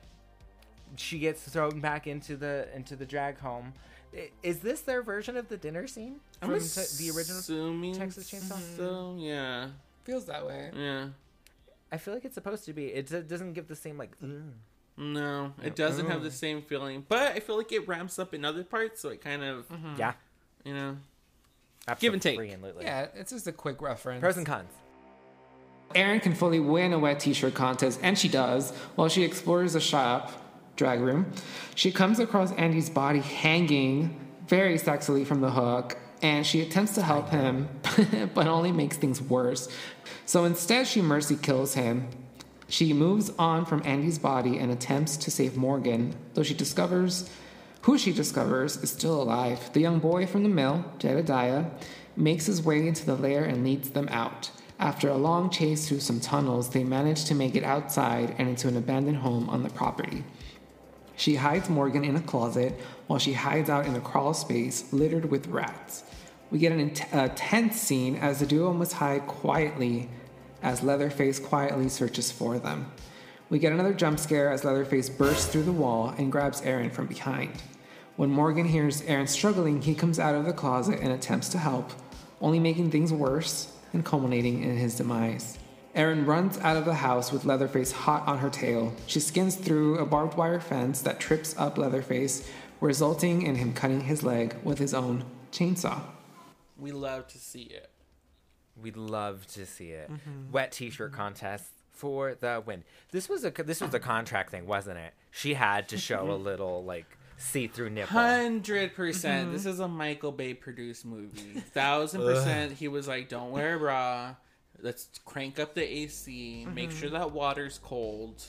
She gets thrown back into the into the drag home. I- Is this their version of the dinner scene I'm from te- the original? assuming Texas Chainsaw? So mm-hmm. yeah, Feels that way. yeah. I feel like it's supposed to be. It d- doesn't give the same like. "Ugh." No, it doesn't have the same feeling, but I feel like it ramps up in other parts, so it kind of, mm-hmm. Yeah, you know. absolutely. Give and take. Yeah, it's just a quick reference. Pros and cons. Erin can fully win a wet t-shirt contest, and she does, while she explores the shop, drag room. She comes across Andy's body hanging very sexily from the hook, and she attempts to help him, but only makes things worse. So instead, she mercy kills him. She moves on from Andy's body and attempts to save Morgan, though she discovers who she discovers is still alive. The young boy from the mill, Jedediah, makes his way into the lair and leads them out. After a long chase through some tunnels, they manage to make it outside and into an abandoned home on the property. She hides Morgan in a closet while she hides out in a crawl space littered with rats. We get an int- a tense scene as the duo must hide quietly as Leatherface quietly searches for them. We get another jump scare as Leatherface bursts through the wall and grabs Erin from behind. When Morgan hears Erin struggling, he comes out of the closet and attempts to help, only making things worse and culminating in his demise. Erin runs out of the house with Leatherface hot on her tail. She skins through a barbed wire fence that trips up Leatherface, resulting in him cutting his leg with his own chainsaw. We love to see it. We'd love to see it. Mm-hmm. Wet T-shirt mm-hmm. contest for the win. This was a this was a contract thing, wasn't it? She had to show a little like see-through nipple. Hundred percent. Mm-hmm. This is a Michael Bay produced movie. Thousand percent. He was like, "Don't wear a bra. Let's crank up the AC. Make sure mm-hmm. that water's cold.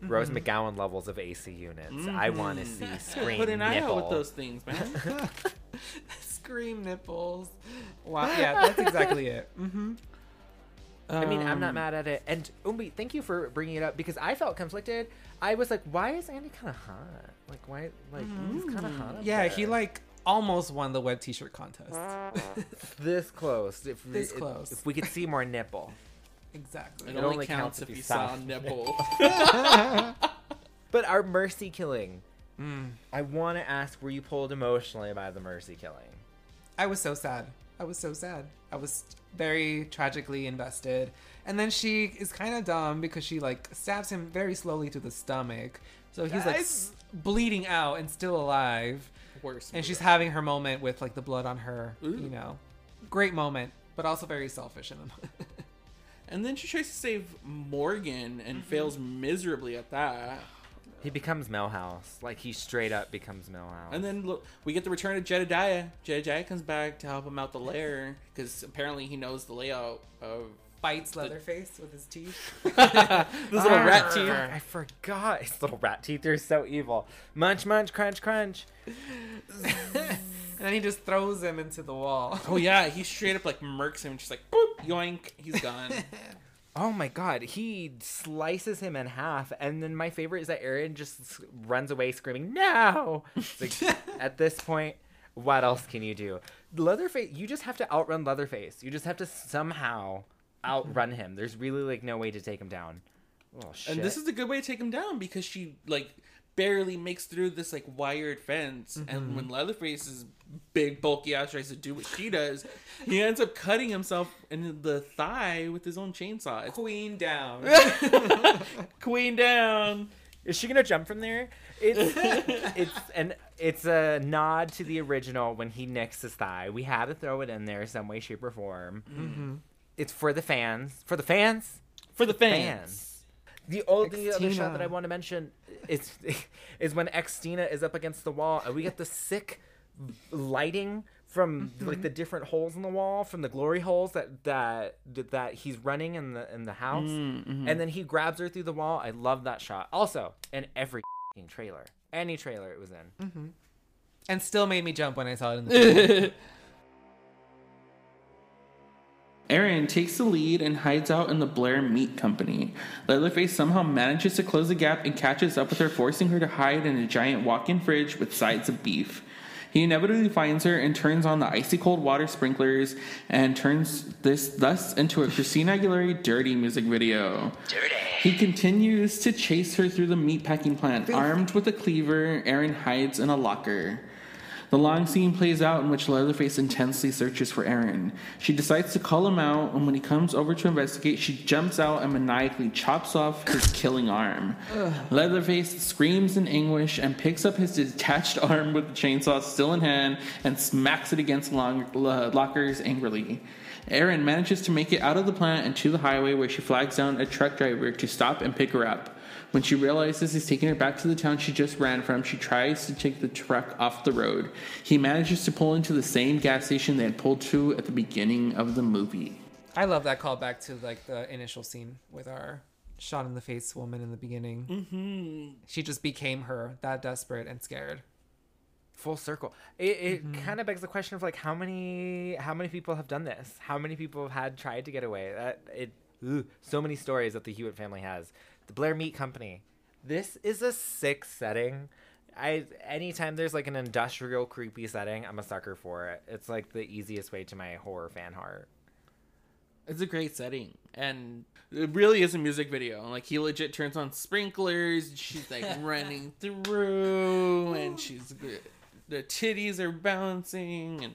Rose mm-hmm. McGowan levels of AC units. I mm-hmm. want to see screen Put an eye out with those things, man." Scream nipples. Wow, yeah, that's exactly it. I mean, I'm Um, not mad at it. And Oombi, thank you for bringing it up because I felt conflicted. I was like, why is Andy kind of hot? Like, why? Like, he's kind of mm. hot. up Yeah, he like almost won the web t-shirt contest. this close. If This if- close. If we could see more nipple. Exactly. It, It only, only counts counts if if you you saw a nipple. But our mercy killing. Mm. I want to ask, were you pulled emotionally by the mercy killing? I was so sad. I was so sad. I was very tragically invested. And then she is kind of dumb because she like stabs him very slowly to the stomach. So he's like Guys. s- bleeding out and still alive. Worst. and she's having her moment with like the blood on her. You know, great moment, but also very selfish in a and then she tries to save Morgan and mm-hmm. fails miserably at that. He becomes Millhouse. Like he straight up becomes Millhouse. And then look, we get the return of Jedediah. Jedediah comes back to help him out the lair because apparently he knows the layout of bites Leatherface with his teeth. those little rat teeth. I forgot. His little rat teeth are so evil. Munch, munch, crunch, crunch. and then he just throws him into the wall. Oh yeah, he straight up like murks him and she's like, boop, yoink, he's gone. Oh my god, he slices him in half, and then my favorite is that Erin just runs away screaming, "No!" Like, at this point, what else can you do? Leatherface, you just have to outrun Leatherface. You just have to somehow outrun him. There's really like no way to take him down. Oh shit! and this is a good way to take him down because she like barely makes through this like wired fence and when leatherface's big bulky ass tries to do what she does he ends up cutting himself in the thigh with his own chainsaw it's Queen down. queen down Is she gonna jump from there? It's it's an it's a nod to the original when he nicks his thigh. We had to throw it in there some way, shape, or form. Mm-hmm. It's for the fans. For the fans. for the fans, fans. The only other shot that I want to mention is is when Xtina is up against the wall and we get the sick lighting from like mm-hmm. the different holes in the wall from the glory holes that that that he's running in the in the house mm-hmm. and then he grabs her through the wall. I love that shot. Also, in every trailer, any trailer it was in. Mm-hmm. and still made me jump when I saw it in the theater. Erin takes the lead and hides out in the Blair Meat Company. Leatherface somehow manages to close the gap and catches up with her, forcing her to hide in a giant walk in fridge with sides of beef. He inevitably finds her and turns on the icy cold water sprinklers and turns this thus into a Christina Aguilera dirty music video. Dirty. He continues to chase her through the meatpacking plant. Armed with a cleaver, Erin hides in a locker. The long scene plays out in which Leatherface intensely searches for Erin. She decides to call him out, and when he comes over to investigate, she jumps out and maniacally chops off his killing arm. Leatherface screams in anguish and picks up his detached arm with the chainsaw still in hand and smacks it against long, lo- lockers angrily. Erin manages to make it out of the plant and to the highway where she flags down a truck driver to stop and pick her up. When she realizes he's taking her back to the town she just ran from, she tries to take the truck off the road. He manages to pull into the same gas station they had pulled to at the beginning of the movie. I love that callback to like the initial scene with our shot in the face woman in the beginning. Mm-hmm. She just became her, that desperate and scared. full circle. It, it kind of begs the question of like how many how many people have done this? How many people have had tried to get away? That it ugh, so many stories that the Hewitt family has. The Blair Meat Company. This is a sick setting. I anytime there's like an industrial creepy setting, I'm a sucker for it. It's like the easiest way to my horror fan heart. It's a great setting, and it really is a music video. Like he legit turns on sprinklers. and She's like running through, and she's the titties are bouncing, and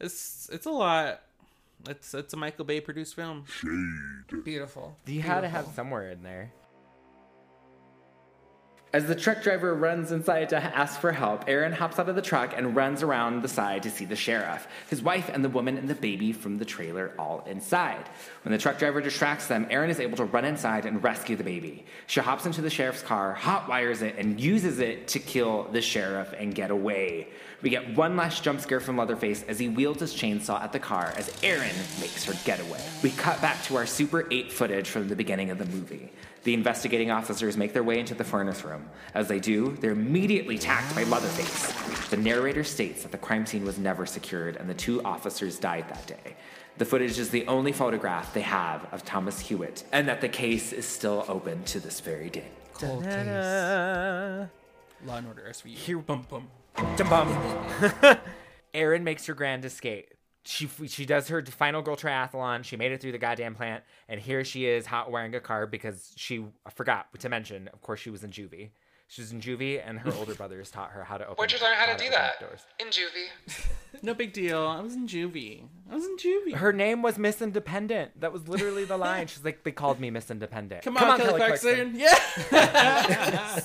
it's it's a lot. It's it's a Michael Bay produced film. Shade. Beautiful. You had to have somewhere in there. As the truck driver runs inside to ask for help, Erin hops out of the truck and runs around the side to see the sheriff, his wife, and the woman and the baby from the trailer all inside. When the truck driver distracts them, Erin is able to run inside and rescue the baby. She hops into the sheriff's car, hot wires it, and uses it to kill the sheriff and get away. We get one last jump scare from Leatherface as he wields his chainsaw at the car as Erin makes her getaway. We cut back to our Super 8 footage from the beginning of the movie. The investigating officers make their way into the furnace room. As they do, they're immediately attacked by Leatherface. The narrator states that the crime scene was never secured and the two officers died that day. The footage is the only photograph they have of Thomas Hewitt, and that the case is still open to this very day. Cold case. Law and Order SVU. Here- bum bum. Dum bum. Erin makes her grand escape. She she does her final girl triathlon. She made it through the goddamn plant, and here she is, hot wearing a car because she I forgot to mention. Of course, she was in juvie. She was in juvie, and her older brothers taught her how to open. Where'd you learn how to do that? Doors. In juvie. No big deal. I was in juvie. I was in juvie. Her name was Miss Independent. That was literally the line. She's like, they called me Miss Independent. Come on, Come on Kelly, Clarkson. Yeah.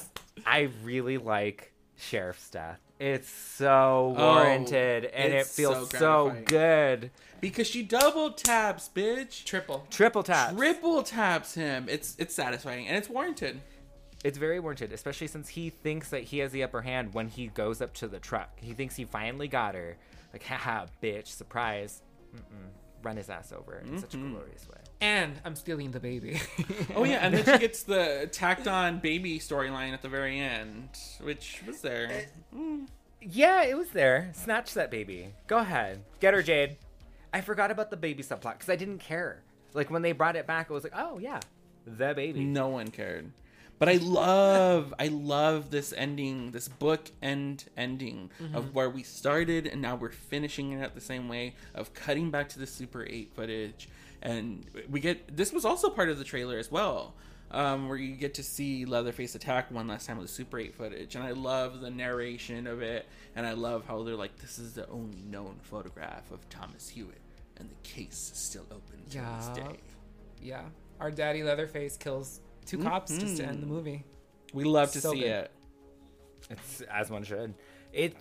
I really like sheriff's death. It's so Oh, warranted and it feels so so, good. Because she double taps, bitch. Triple. Triple tap. Triple taps him. It's it's satisfying and it's warranted. It's very warranted, especially since he thinks that he has the upper hand when he goes up to the truck. He thinks he finally got her. Like, haha, bitch, surprise. Mm-mm. Run his ass over in such a Mm-hmm. glorious way. And I'm stealing the baby. Oh yeah, and then she gets the tacked on baby storyline at the very end, which was there. Mm. Yeah, it was there. Snatch that baby. Go ahead. Get her, Jade. I forgot about the baby subplot because I didn't care. Like, when they brought it back, I was like, oh, yeah, the baby. No one cared. But I love, I love this ending, this book end ending of where we started and now we're finishing it the same way of cutting back to the Super 8 footage. And we get, this was also part of the trailer as well, um, where you get to see Leatherface attack one last time with the Super 8 footage. And I love the narration of it. And I love how they're like, this is the only known photograph of Thomas Hewitt. And the case is still open to this day. yeah. Our daddy Leatherface kills 2 cops just to end the movie. We love to So see good. it. It's as one should. It.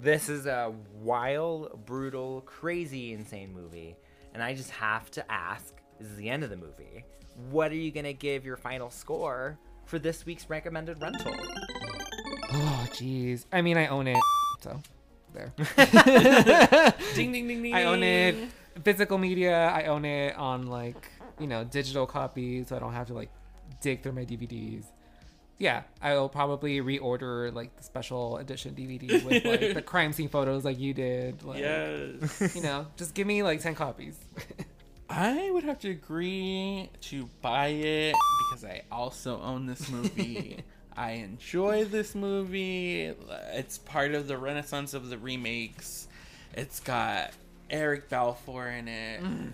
This is a wild, brutal, crazy, insane movie, and I just have to ask: This is the end of the movie. What are you gonna give your final score for this week's recommended rental? Oh, jeez. I mean, I own it. So, there. Ding ding ding ding. I own it. Physical media, I own it on like, you know, digital copies, so I don't have to like dig through my DVDs. Yeah, I'll probably reorder like the special edition DVD with like the crime scene photos like you did. Like, Yes. You know, just give me like 10 copies. I would have to agree to buy it because I also own this movie. I enjoy this movie. It's part of the renaissance of the remakes. It's got Eric Balfour in it. Mm.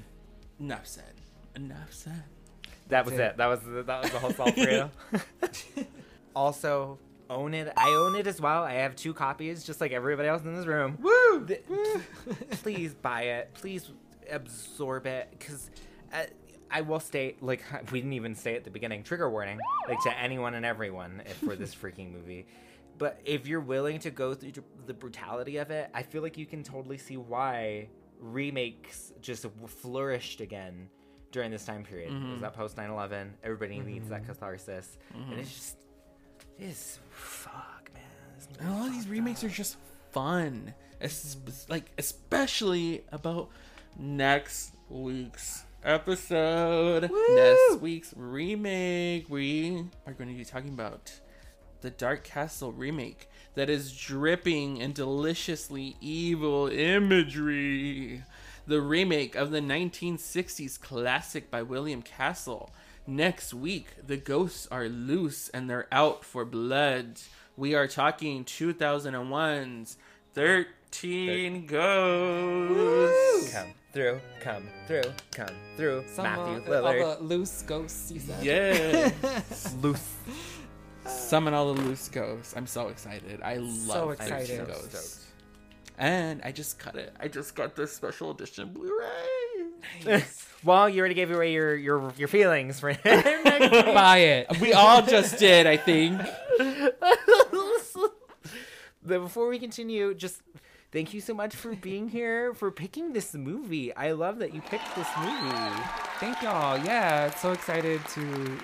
Enough said. Enough said. That was it. That was the, that was the whole salt for you. also, own it. I own it as well. I have two copies, just like everybody else in this room. Woo! Please buy it. Please absorb it, because uh, I will state, like we didn't even say at the beginning, trigger warning, like to anyone and everyone if- for this freaking movie. But if you're willing to go through the brutality of it, I feel like you can totally see why remakes just flourished again during this time period. It was mm-hmm. that post 9 11. Everybody mm-hmm. needs that catharsis. And mm-hmm. it's just, it's fuck, man. Movie And all these remakes are just fun. It's like especially about next week's episode. Next week's remake. We are going to be talking about the Dark Castle remake that is dripping in deliciously evil imagery. The remake of the 1960s classic by William Castle. Next week, the ghosts are loose and they're out for blood. We are talking 2001's 13 Ghosts. Come through, come through, come through. Some, Matthew uh, all Lillard. the loose ghosts you said. Yes. Loose. Summon all the loose ghosts. I'm so excited. I love So 13 excited. Ghosts. And I just cut it. I just got this special edition Blu-ray. well, you already gave away your your your feelings for Buy it. We all just did, I think. But before we continue, just thank you so much for being here, for picking this movie. I love that you picked this movie. Thank y'all. Yeah, so excited to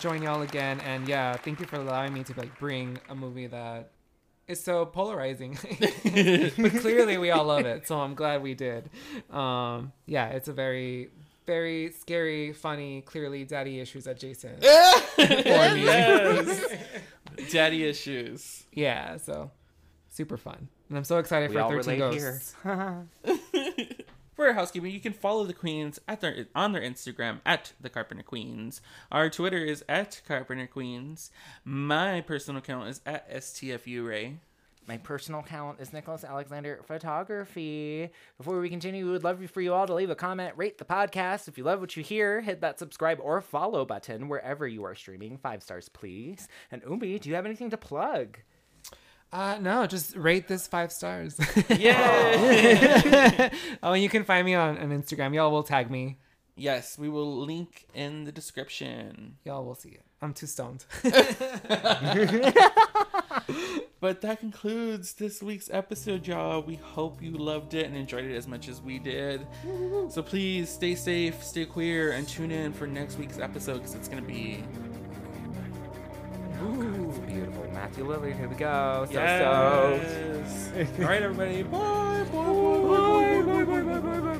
join y'all again. And yeah, thank you for allowing me to like bring a movie that is so polarizing. but clearly we all love it. So I'm glad we did. Um, yeah, it's a very, very scary, funny, clearly daddy issues adjacent. for me. Yes. Daddy issues. Yeah, so super fun. And I'm so excited We for 13 relate Ghosts. For housekeeping, you can follow the Queens at their on their Instagram at the Carpenter Queens. Our Twitter is at Carpenter Queens. My personal account is at STFU Ray. My personal account is Nicholas Alexander Photography. Before we continue, we would love for you all to leave a comment, rate the podcast. If you love what you hear, hit that subscribe or follow button wherever you are streaming. Five stars, please. And Oombi, do you have anything to plug? Uh, no, just rate this five stars. Yeah. oh, and you can find me on, on Instagram. Y'all will tag me. yes, we will link in the description. Y'all will see it. I'm too stoned. but that concludes this week's episode, y'all. We hope you loved it and enjoyed it as much as we did. So please stay safe, stay queer, and tune in for next week's episode because it's gonna be Ooh. Matthew Lillard. Here we go. So yes. so. All right, everybody. Bye. Bye. Bye. bye, bye, bye, bye, bye, bye, bye, bye. bye, bye.